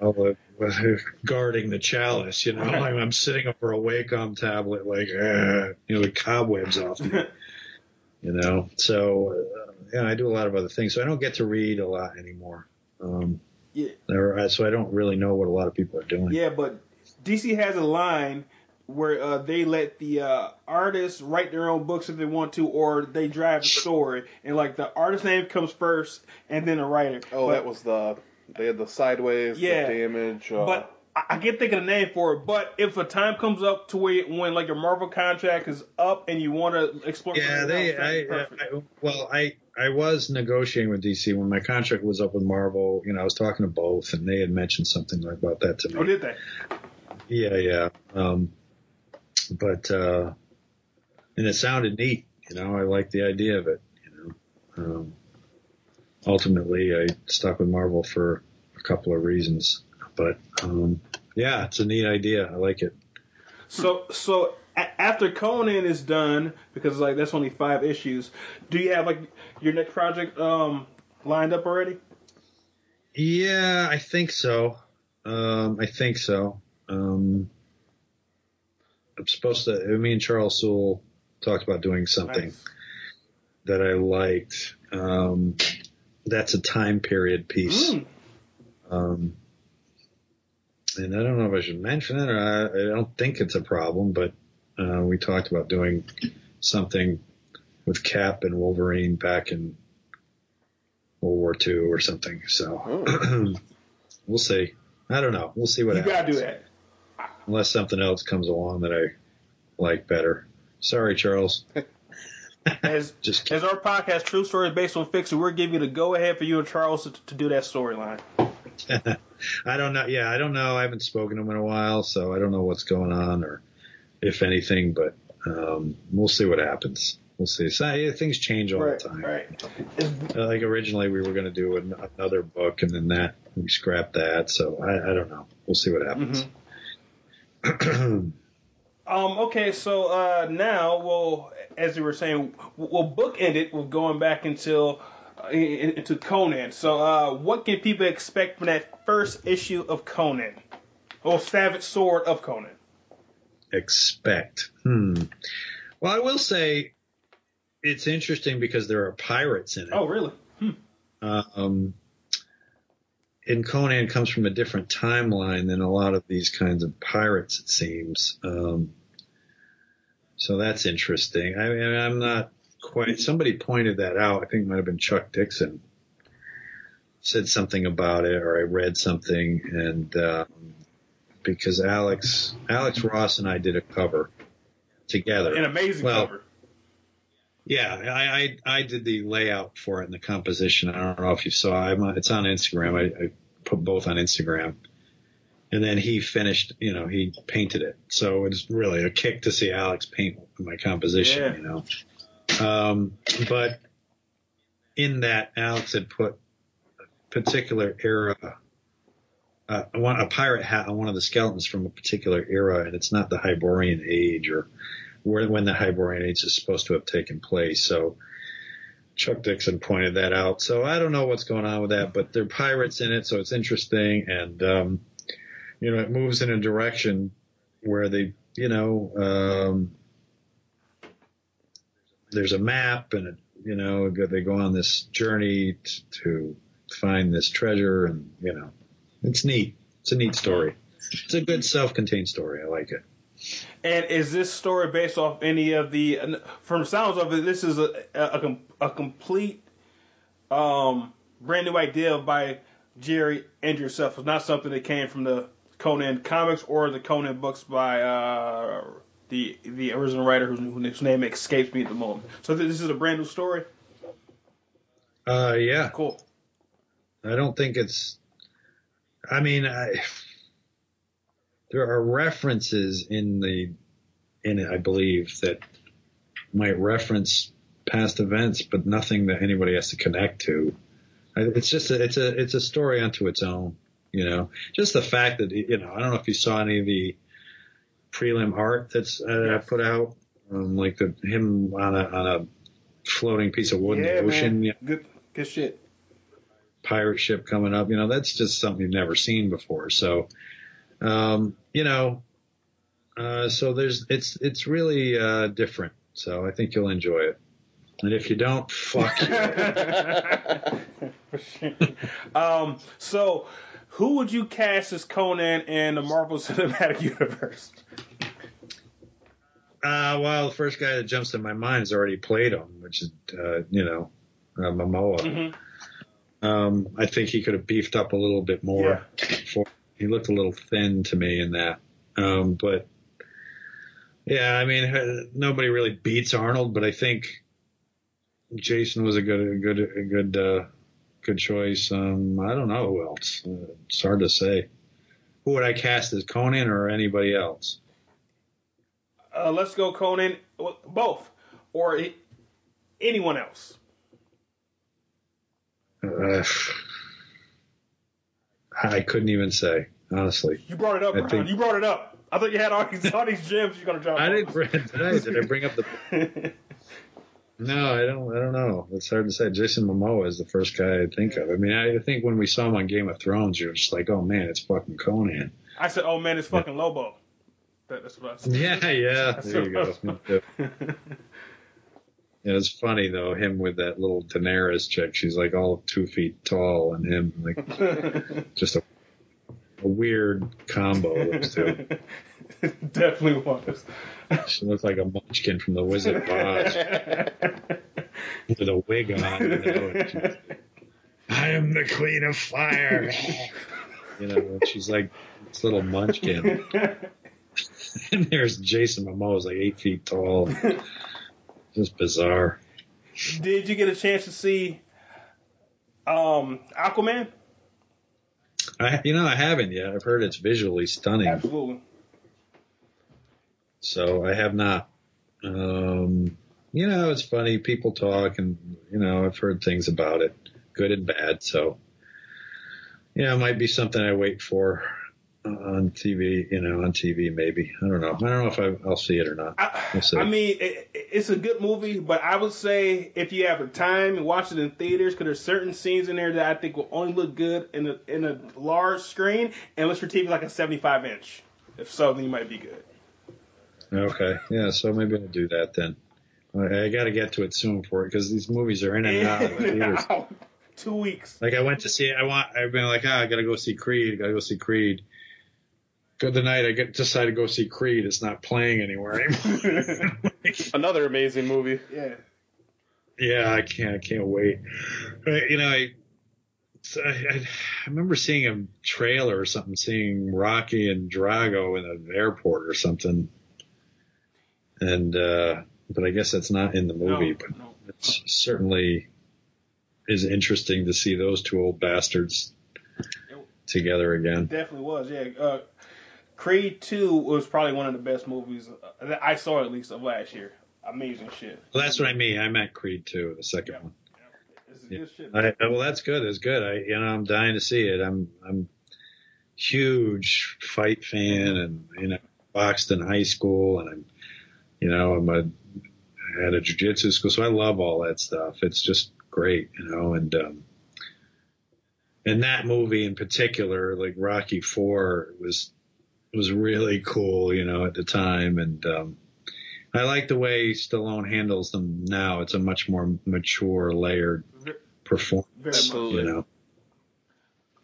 all the, guarding the chalice. You know, I'm, I'm sitting over a Wacom tablet, like, uh, you know, the cobwebs off me. You know, so uh, yeah, I do a lot of other things, so I don't get to read a lot anymore. Um,
Yeah.
so I don't really know what a lot of people are doing.
Yeah, but DC has a line where uh, they let the uh, artists write their own books if they want to, or they drive the story, and like the artist name comes first, and then the writer.
Oh,
But-
that was the they had the sideways,
Yeah.
the damage. Uh,
But I, I can't think of the name for it. But if a time comes up to where when like your Marvel contract is up and you want to explore,
Yeah, they.
else,
I,
that'd
I. I well, I I was negotiating with DC when my contract was up with Marvel. You know, I was talking to both, and they had mentioned something about that to me.
oh, did they?
Yeah, yeah. Um, but uh, and it sounded neat. You know, I liked the idea of it. You know, um, ultimately, I stuck with Marvel for a couple of reasons. But um, yeah, it's a neat idea. I like it.
So so a- after Conan is done, because like that's only five issues, do you have like your next project um lined up already?
Yeah, I think so. Um, I think so. Um, I'm supposed to. Me and Charles Soule talked about doing something
Nice.
that I liked. Um, that's a time period piece.
Mm.
Um, and I don't know if I should mention it or I, I don't think it's a problem, but uh, we talked about doing something with Cap and Wolverine back in World War II or something. So
Oh. [CLEARS THROAT]
we'll see. I don't know. We'll see what happens.
You gotta do that.
Unless something else comes along that I like better. Sorry, Charles. [LAUGHS]
As [LAUGHS]
Just
as our podcast, True Stories Based on Fiction, we're giving you the go ahead for you and Charles to, to do that storyline. [LAUGHS]
I don't know. Yeah, I don't know. I haven't spoken to him in a while, so I don't know what's going on or if anything. But um, we'll see what happens. We'll see. So, yeah, things change all
Right,
the time.
right.
Uh, like originally, we were going to do an, another book, and then that we scrapped that. So I, I don't know. We'll see what happens. [CLEARS THROAT]
Um, okay, so uh, now, well, as you were saying, we'll bookend it with going back until into Conan. So, uh, what can people expect from that first issue of Conan, or Savage Sword of Conan?
Expect. Hmm. Well, I will say it's interesting because there are pirates in it.
Oh, really? Hmm.
Um, and Conan comes from a different timeline than a lot of these kinds of pirates, it seems. Um, so that's interesting. I mean, I'm not quite. Somebody pointed that out. I think it might have been Chuck Dixon. Said something about it, or I read something, and um, because Alex Alex Ross and I did a cover together,
an amazing well, cover.
Yeah, I, I, I did the layout for it and the composition. I don't know if you saw. I'm, it's on Instagram. I, I put both on Instagram, and then he finished. You know, he painted it. So it's really a kick to see Alex paint my composition. Yeah. You know, um, but in that, Alex had put a particular era, uh, a pirate hat on one of the skeletons from a particular era, and it's not the Hyborian age or where, when the Hyborian age is supposed to have taken place. So Chuck Dixon pointed that out. So I don't know what's going on with that, but there are pirates in it, so it's interesting, and um, you know, it moves in a direction where they, you know, um, there's a map and it, you know they go on this journey t- to find this treasure and you know it's neat it's a neat story it's a good self-contained story i like it
and is this story based off any of the from sounds of it this is a a, a complete um, brand new idea by gerry and yourself it's not something that came from the conan comics or the conan books by uh, the the original writer whose, whose name escapes me at the moment. So this is a brand new story.
Uh, yeah.
Cool.
I don't think it's. I mean, I, there are references in the in it, I believe, that might reference past events, but nothing that anybody has to connect to. It's just a, it's a it's a story unto its own. You know, just the fact that you know, I don't know if you saw any of the prelim art that's uh, yes. put out, um, like the him on a on a floating piece of wood
yeah,
in the ocean.
Man. Good, good shit.
Pirate ship coming up, you know, that's just something you've never seen before. So, um, you know, uh, so there's it's it's really uh, different. So I think you'll enjoy it. And if you don't, fuck
you. [LAUGHS] um, so who would you cast as Conan in the Marvel [LAUGHS] Cinematic Universe?
Uh, well, the first guy that jumps to my mind has already played him, which is, uh, you know, uh, Momoa. Mm-hmm. Um, I think he could have beefed up a little bit more. Yeah. For, he looked a little thin to me in that. Um, but yeah, I mean, uh, nobody really beats Arnold, but I think Jason was a good, a good, a good, uh, good choice. Um, I don't know who else. Uh, it's hard to say. Who would I cast as Conan or anybody else?
Uh, let's go Conan, both, or anyone else.
Uh, I couldn't even say, honestly.
You brought it up, I think, You brought it up. I thought you had all these, all these gems you're gonna drop.
I didn't. Did I? Did I bring up the? [LAUGHS] No, I don't. I don't know. It's hard to say. Jason Momoa is the first guy I think of. I mean, I think when we saw him on Game of Thrones, you're just like, oh man, it's fucking Conan.
I said, oh man, it's fucking. Lobo. that's what I said.
Yeah, yeah. [LAUGHS] there you go. [LAUGHS] yeah, it's funny though. Him with that little Daenerys chick. She's like all two feet tall, and him like [LAUGHS] just a, a weird combo. Those two. [LAUGHS]
Definitely was.
She looks like a munchkin from the Wizard of Oz. With a wig on. You know, I am the queen of fire. you know, she's like this little munchkin. [LAUGHS] and there's Jason Momoa, is like eight feet tall. Just bizarre.
Did you get a chance to see um, Aquaman?
I, you know, I haven't yet. I've heard it's visually stunning.
Absolutely.
So I have not. Um, you know, it's funny. People talk, and you know, I've heard things about it, good and bad. So, yeah, it might be something I wait for. On TV, you know, on TV maybe. I don't know. I don't know if I, will see it or not.
I. I mean, it, it's a good movie, but I would say if you have the time and watch it in theaters, because there's certain scenes in there that I think will only look good in a in a large screen, unless your TV is like a 75 inch. If so, then you might be good.
Okay, yeah. So maybe I'll do that then. I, I got to get to it soon for it because these movies are in and out of the [LAUGHS] theaters.
Two weeks.
Like I went to see. It, I want. I've been like, ah, I got to go see Creed. Got to go see Creed the night I get decide to go see Creed. It's not playing anywhere anymore. [LAUGHS]
Another amazing movie.
Yeah.
Yeah, I can't. I can't wait. You know, I, I, I remember seeing a trailer or something, seeing Rocky and Drago in an airport or something, and uh, but I guess that's not in the movie.
No,
but
no.
it's certainly is interesting to see those two old bastards together again.
It definitely was. Yeah. Uh, Creed 2 was probably one of the best movies that I saw at least of last year. Amazing shit.
Well, that's what I mean. I meant Creed 2, the second
Yeah.
one.
It's
Yeah.
good shit.
I, well, that's good. It's good. I, you know, I'm dying to see it. I'm, I'm huge fight fan and, you know, boxed in high school and I'm, you know, I'm a, I had a jujitsu school. So I love all that stuff. It's just great, you know, and, um, and that movie in particular, like Rocky Four was, was really cool, you know, at the time. And, um, I like the way Stallone handles them now. It's a much more mature, layered performance.
Very.
Absolutely.
You know,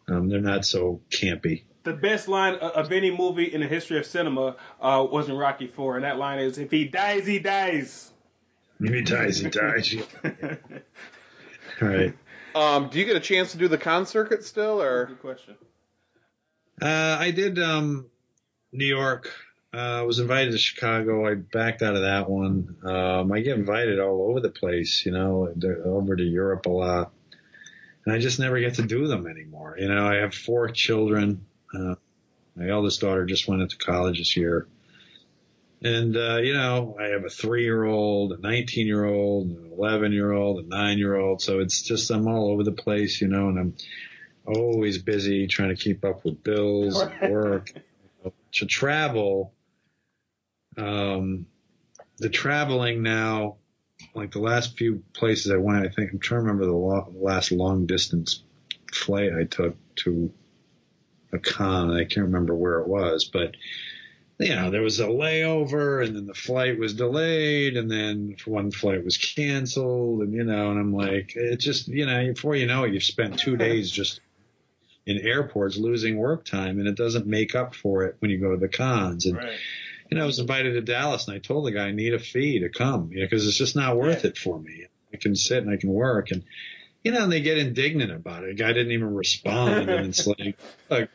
um, they're not so campy.
The best line of any movie in the history of cinema uh, was in Rocky 4, and that line is, if he dies, he dies.
If he dies, he dies. [LAUGHS] All right.
Um, do you get a chance to do the con circuit still, or
Good question.
Uh, I did um, New York. Uh, I was invited to Chicago. I backed out of that one. Um, I get invited all over the place, you know, over to Europe a lot. And I just never get to do them anymore. You know, I have four children. Uh, my eldest daughter just went into college this year. And, uh, you know, I have a three year old, a 19 year old, an 11 year old, a nine year old. So it's just, I'm all over the place, you know, and I'm always busy trying to keep up with bills and work. [LAUGHS] to travel, um, the traveling now, like the last few places I went, I think I'm trying to remember the last long distance flight I took to a con. I can't remember where it was, but you know, there was a layover and then the flight was delayed and then one flight was canceled and you know, and I'm like, it just, you know, before you know it, you've spent two [LAUGHS] days just in airports losing work time and it doesn't make up for it when you go to the cons. And,
Right.
you know, I was invited to Dallas and I told the guy I need a fee to come, you know, cause it's just not worth it for me. I can sit and I can work and, you know, and they get indignant about it. The guy didn't even respond. and it's [LAUGHS] like, look,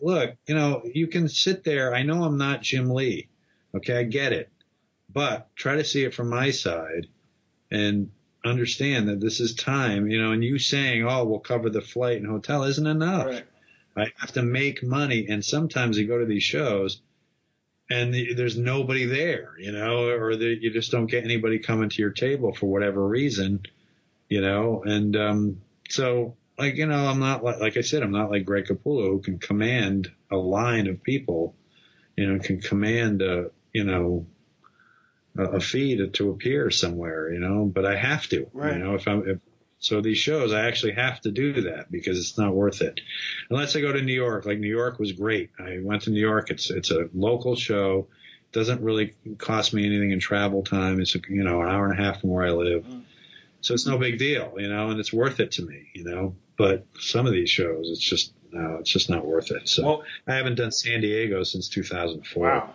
look, you know, you can sit there. I know I'm not Jim Lee. Okay. I get it, but try to see it from my side and understand that this is time, you know, and you saying, oh, we'll cover the flight and hotel isn't enough.
Right.
I have to make money. And sometimes you go to these shows and the, there's nobody there, you know, or the, you just don't get anybody coming to your table for whatever reason, you know, and, um, so like, you know, I'm not like, like I said, I'm not like Greg Capullo who can command a line of people, you know, can command a, you know, a, fee to, to appear somewhere, you know, but I have to,
Right.
you know, if I'm, if, so these shows, I actually have to do that because it's not worth it. Unless I go to New York, like New York was great. I went to New York. It's, it's a local show. Doesn't really cost me anything in travel time. It's, you know, an hour and a half from where I live. Mm-hmm. So it's no big deal, you know, and it's worth it to me, you know, but some of these shows, it's just, no, it's just not worth it. So
Well-
I haven't done San Diego since 2004.
Wow.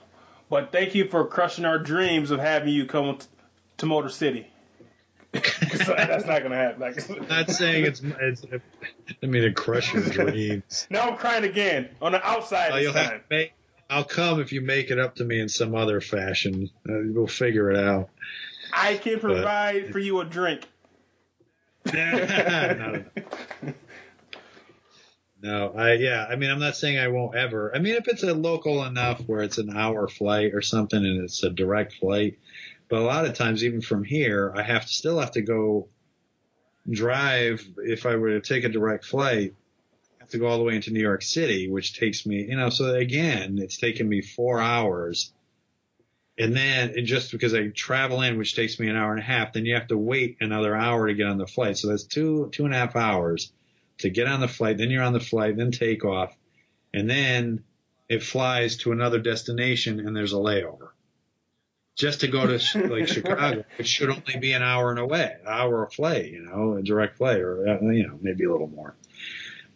But thank you for crushing our dreams of having you come to Motor City. [LAUGHS] that's not gonna happen. Like,
Not saying it's, it's, I mean, to crush your dreams. [LAUGHS]
now I'm crying again on the outside
Uh,
this
you'll have
time.
make, I'll come if you make it up to me in some other fashion. Uh, we'll figure it out.
I can provide for you a drink. [LAUGHS]
no, no, I yeah. I mean, I'm not saying I won't ever. I mean, if it's a local enough where it's an hour flight or something and it's a direct flight, but a lot of times even from here, I have to still have to go drive. If I were to take a direct flight, I have to go all the way into New York City, which takes me, you know, so again, it's taken me four hours. And then and just because I travel in, which takes me an hour and a half, then you have to wait another hour to get on the flight. So that's two, two and a half hours to get on the flight. Then you're on the flight, then take off. And then it flies to another destination and there's a layover just to go to [LAUGHS] like Chicago, which should only be an hour and away, an hour of flight, you know, a direct flight or, uh, you know, maybe a little more.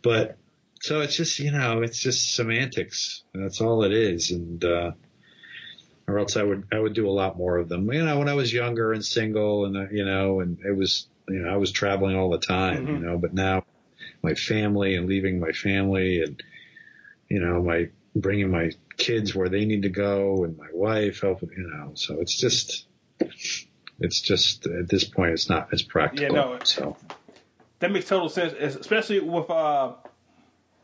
But so it's just, you know, it's just semantics. That's all it is. And, uh, or else I would, I would do a lot more of them. You know, when I was younger and single and, uh, you know, and it was, you know, I was traveling all the time, mm-hmm. you know, but now my family and leaving my family and, you know, my bringing my kids where they need to go and my wife helping, you know, so it's just, it's just at this point, it's not as practical.
Yeah, no,
so
that makes total sense, especially with, uh,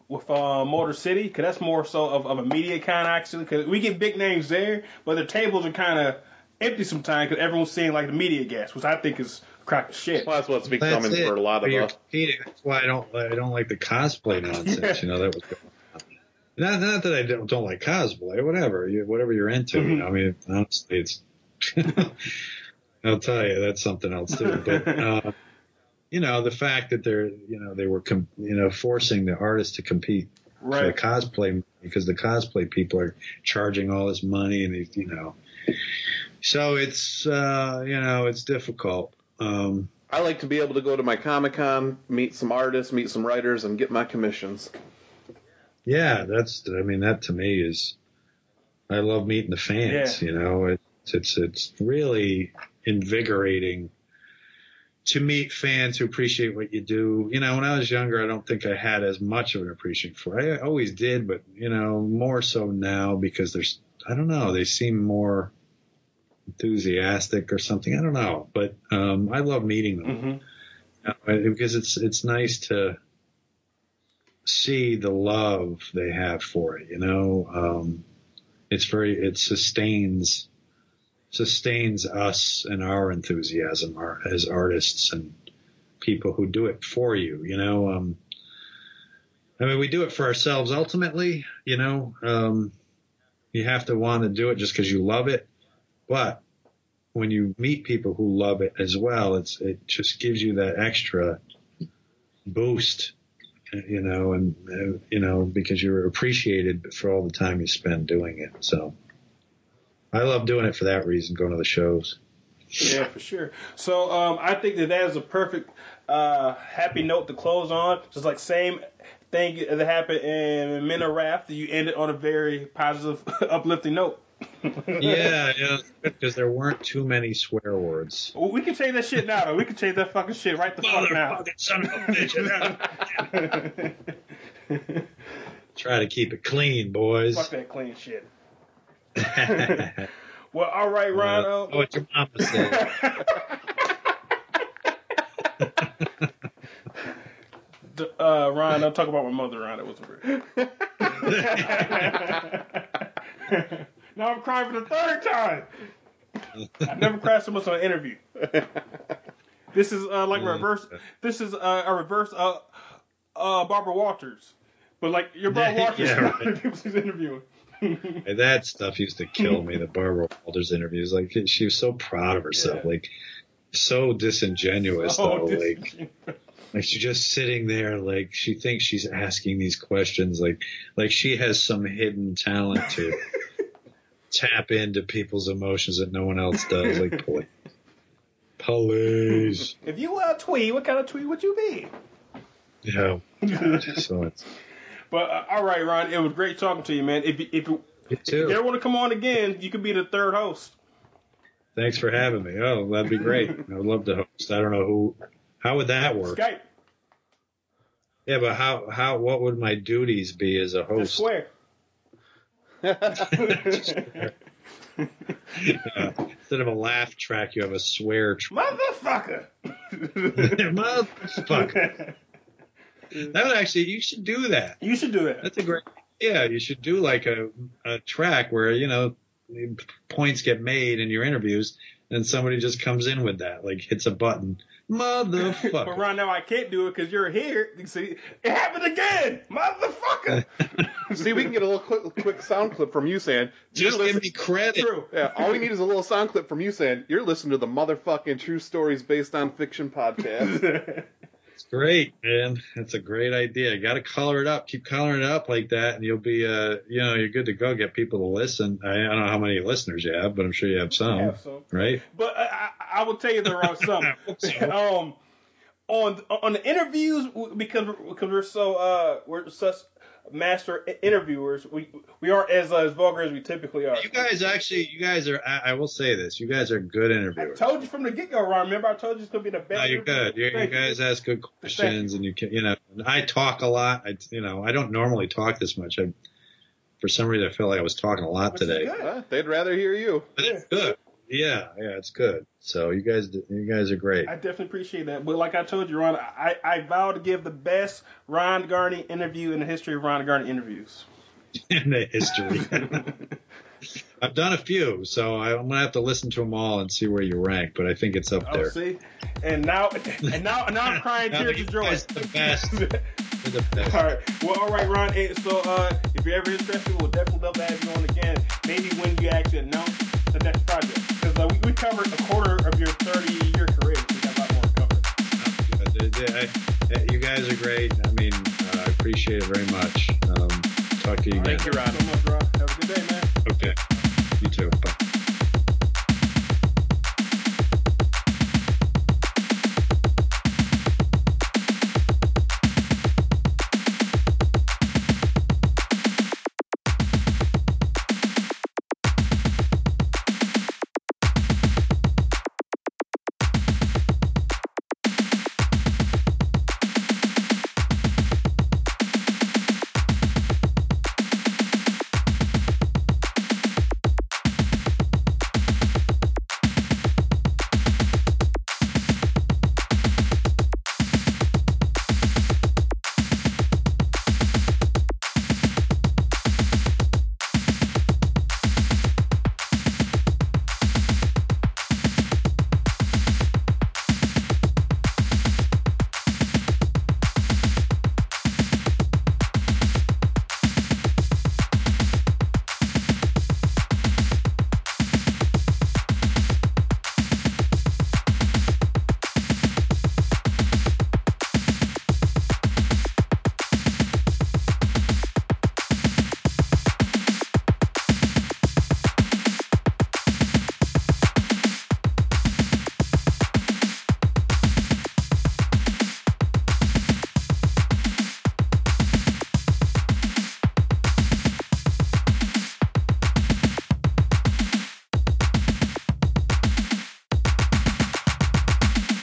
with uh, Motor City, because that's more so of, of a media kind actually. Because we get big names there, but the tables are kind of empty sometimes because everyone's seeing like the media guests, which I think is crack of shit.
Well, that's what's becoming that's for a lot of us.
That's why I don't I don't like the cosplay nonsense. You know that was not not that I don't, don't like cosplay, whatever, you, whatever you're into. Mm-hmm. You know, I mean, honestly, it's. [LAUGHS] I'll tell you, that's something else too. But uh, you know, the fact that they're, you know, they were, com- you know, forcing the artists to compete right. for the cosplay because the cosplay people are charging all this money and you know, so it's, uh, you know, it's difficult. Um,
I like to be able to go to my Comic Con, meet some artists, meet some writers, and get my commissions.
Yeah, that's. I mean, that to me is. I love meeting the fans. Yeah. You know, it's it's it's really invigorating to meet fans who appreciate what you do. You know, when I was younger, I don't think I had as much of an appreciation for. It. I always did, but you know, more so now because there's. I don't know. They seem more enthusiastic or something. I don't know, but um, I love meeting them mm-hmm. because it's it's nice to see the love they have for it. You know, um, it's very it sustains sustains us and our enthusiasm our, as artists and people who do it for you. You know, um, I mean, we do it for ourselves ultimately. You know, um, you have to want to do it just because you love it, but when you meet people who love it as well, it's it just gives you that extra boost you know, and, you know, because you're appreciated for all the time you spend doing it. So I love doing it for that reason, going to the shows.
Yeah, for sure. So um, I think that that is a perfect uh, happy note to close on. Just like same thing that happened in Men Wrath, you ended on a very positive, [LAUGHS] uplifting note
yeah, yeah, because there weren't too many swear words.
Well, we can change that shit now. Though. We can change that fucking shit right the fuck now. son of a
bitch! [LAUGHS] Try to keep it clean, boys.
Fuck that clean shit. [LAUGHS] well, all right, Ron. Uh,
oh, what your mama said. [LAUGHS]
uh, Ron, I'll talk about my mother, Ron. It wasn't great. Now I'm crying for the third time. I never cried so much on an interview. [LAUGHS] This is uh, like reverse. This is uh, a reverse uh, uh, Barbara Walters, but like your Barbara [LAUGHS] Walters yeah, right. [LAUGHS] people she's interviewing.
and that stuff used to kill me. The Barbara Walters interviews, like she was so proud of herself, yeah. like so disingenuous though, disingenuous. like like she's just sitting there like she thinks she's asking these questions like like she has some hidden talent to tap into people's emotions that no one else does. Like, [LAUGHS] please. Please.
If you were a twee, what kind of twee would you be?
Yeah. [LAUGHS] so.
But uh, all right, Ron, it was great talking to you, man. If if, if you ever want to come on again, you could be the third host.
Thanks for having me. Oh, that'd be great. [LAUGHS] I would love to host. I don't know who. How would that work?
Skype.
Yeah, but how how what would my duties be as a host?
Just swear
yeah. Instead of a laugh track, you have a swear track.
Motherfucker! [LAUGHS]
Motherfucker! That would actually, you should do that.
You should do it.
That's a great. Yeah, you should do like a, a track where you know points get made in your interviews, and somebody just comes in with that, like hits a button. Motherfucker.
but Ron, now I can't do it because you're here. You see, it happened again, motherfucker. [LAUGHS]
See, we can get a little quick, quick sound clip from you saying,
Just
you're
give me credit.
True.
Yeah, all we need is a little sound clip from you saying, you're listening to the motherfucking True Stories Based on Fiction podcast. [LAUGHS]
It's great, man. That's a great idea. You got to color it up. Keep coloring it up like that, and you'll be, uh, you know, you're good to go. Get people to listen. I, I don't know how many listeners you have, but I'm sure you have some,
have some.
right?
But I, I, I will tell you there are some. [LAUGHS] [LAUGHS] um, on on the interviews because because we're so uh we're such master interviewers. We we aren't as uh, as vulgar as we typically are.
You guys actually, you guys are. I, I will say this. You guys are good interviewers.
I told you from the get go, Ron. Remember, I told you it's gonna be the best.
No, you're good. You're, you guys ask good questions, and you can, you know, and I talk a lot. I, you know, I don't normally talk this much. I, for some reason, I feel like I was talking a lot
Which
today.
good.
Huh? They'd rather hear you.
But it's good. Yeah, yeah, it's good. So you guys, you guys are great.
I definitely appreciate that. But like I told you, Ron, I, I vow to give the best Ron Garney interview in the history of Ron Garney interviews. [LAUGHS]
in the history. [LAUGHS] I've done a few, so I'm gonna have to listen to them all and see where you rank. But I think it's up
Oh,
there.
see, and now and now now I'm crying [LAUGHS] tears of joy.
the best. The best.
All right. Well, all right, Ron. So, uh, if you're ever interested, we'll definitely love to have you on again. Maybe when you actually announce the next project, because uh, we, we covered a quarter of your 30 year career. We got a lot more to cover.
I- I- You guys are great. I mean, uh, I appreciate it very much. Um, talk to you again.
Thank you, Ron.
So much, Ron. Have a good day, man.
Okay. You too. Bye.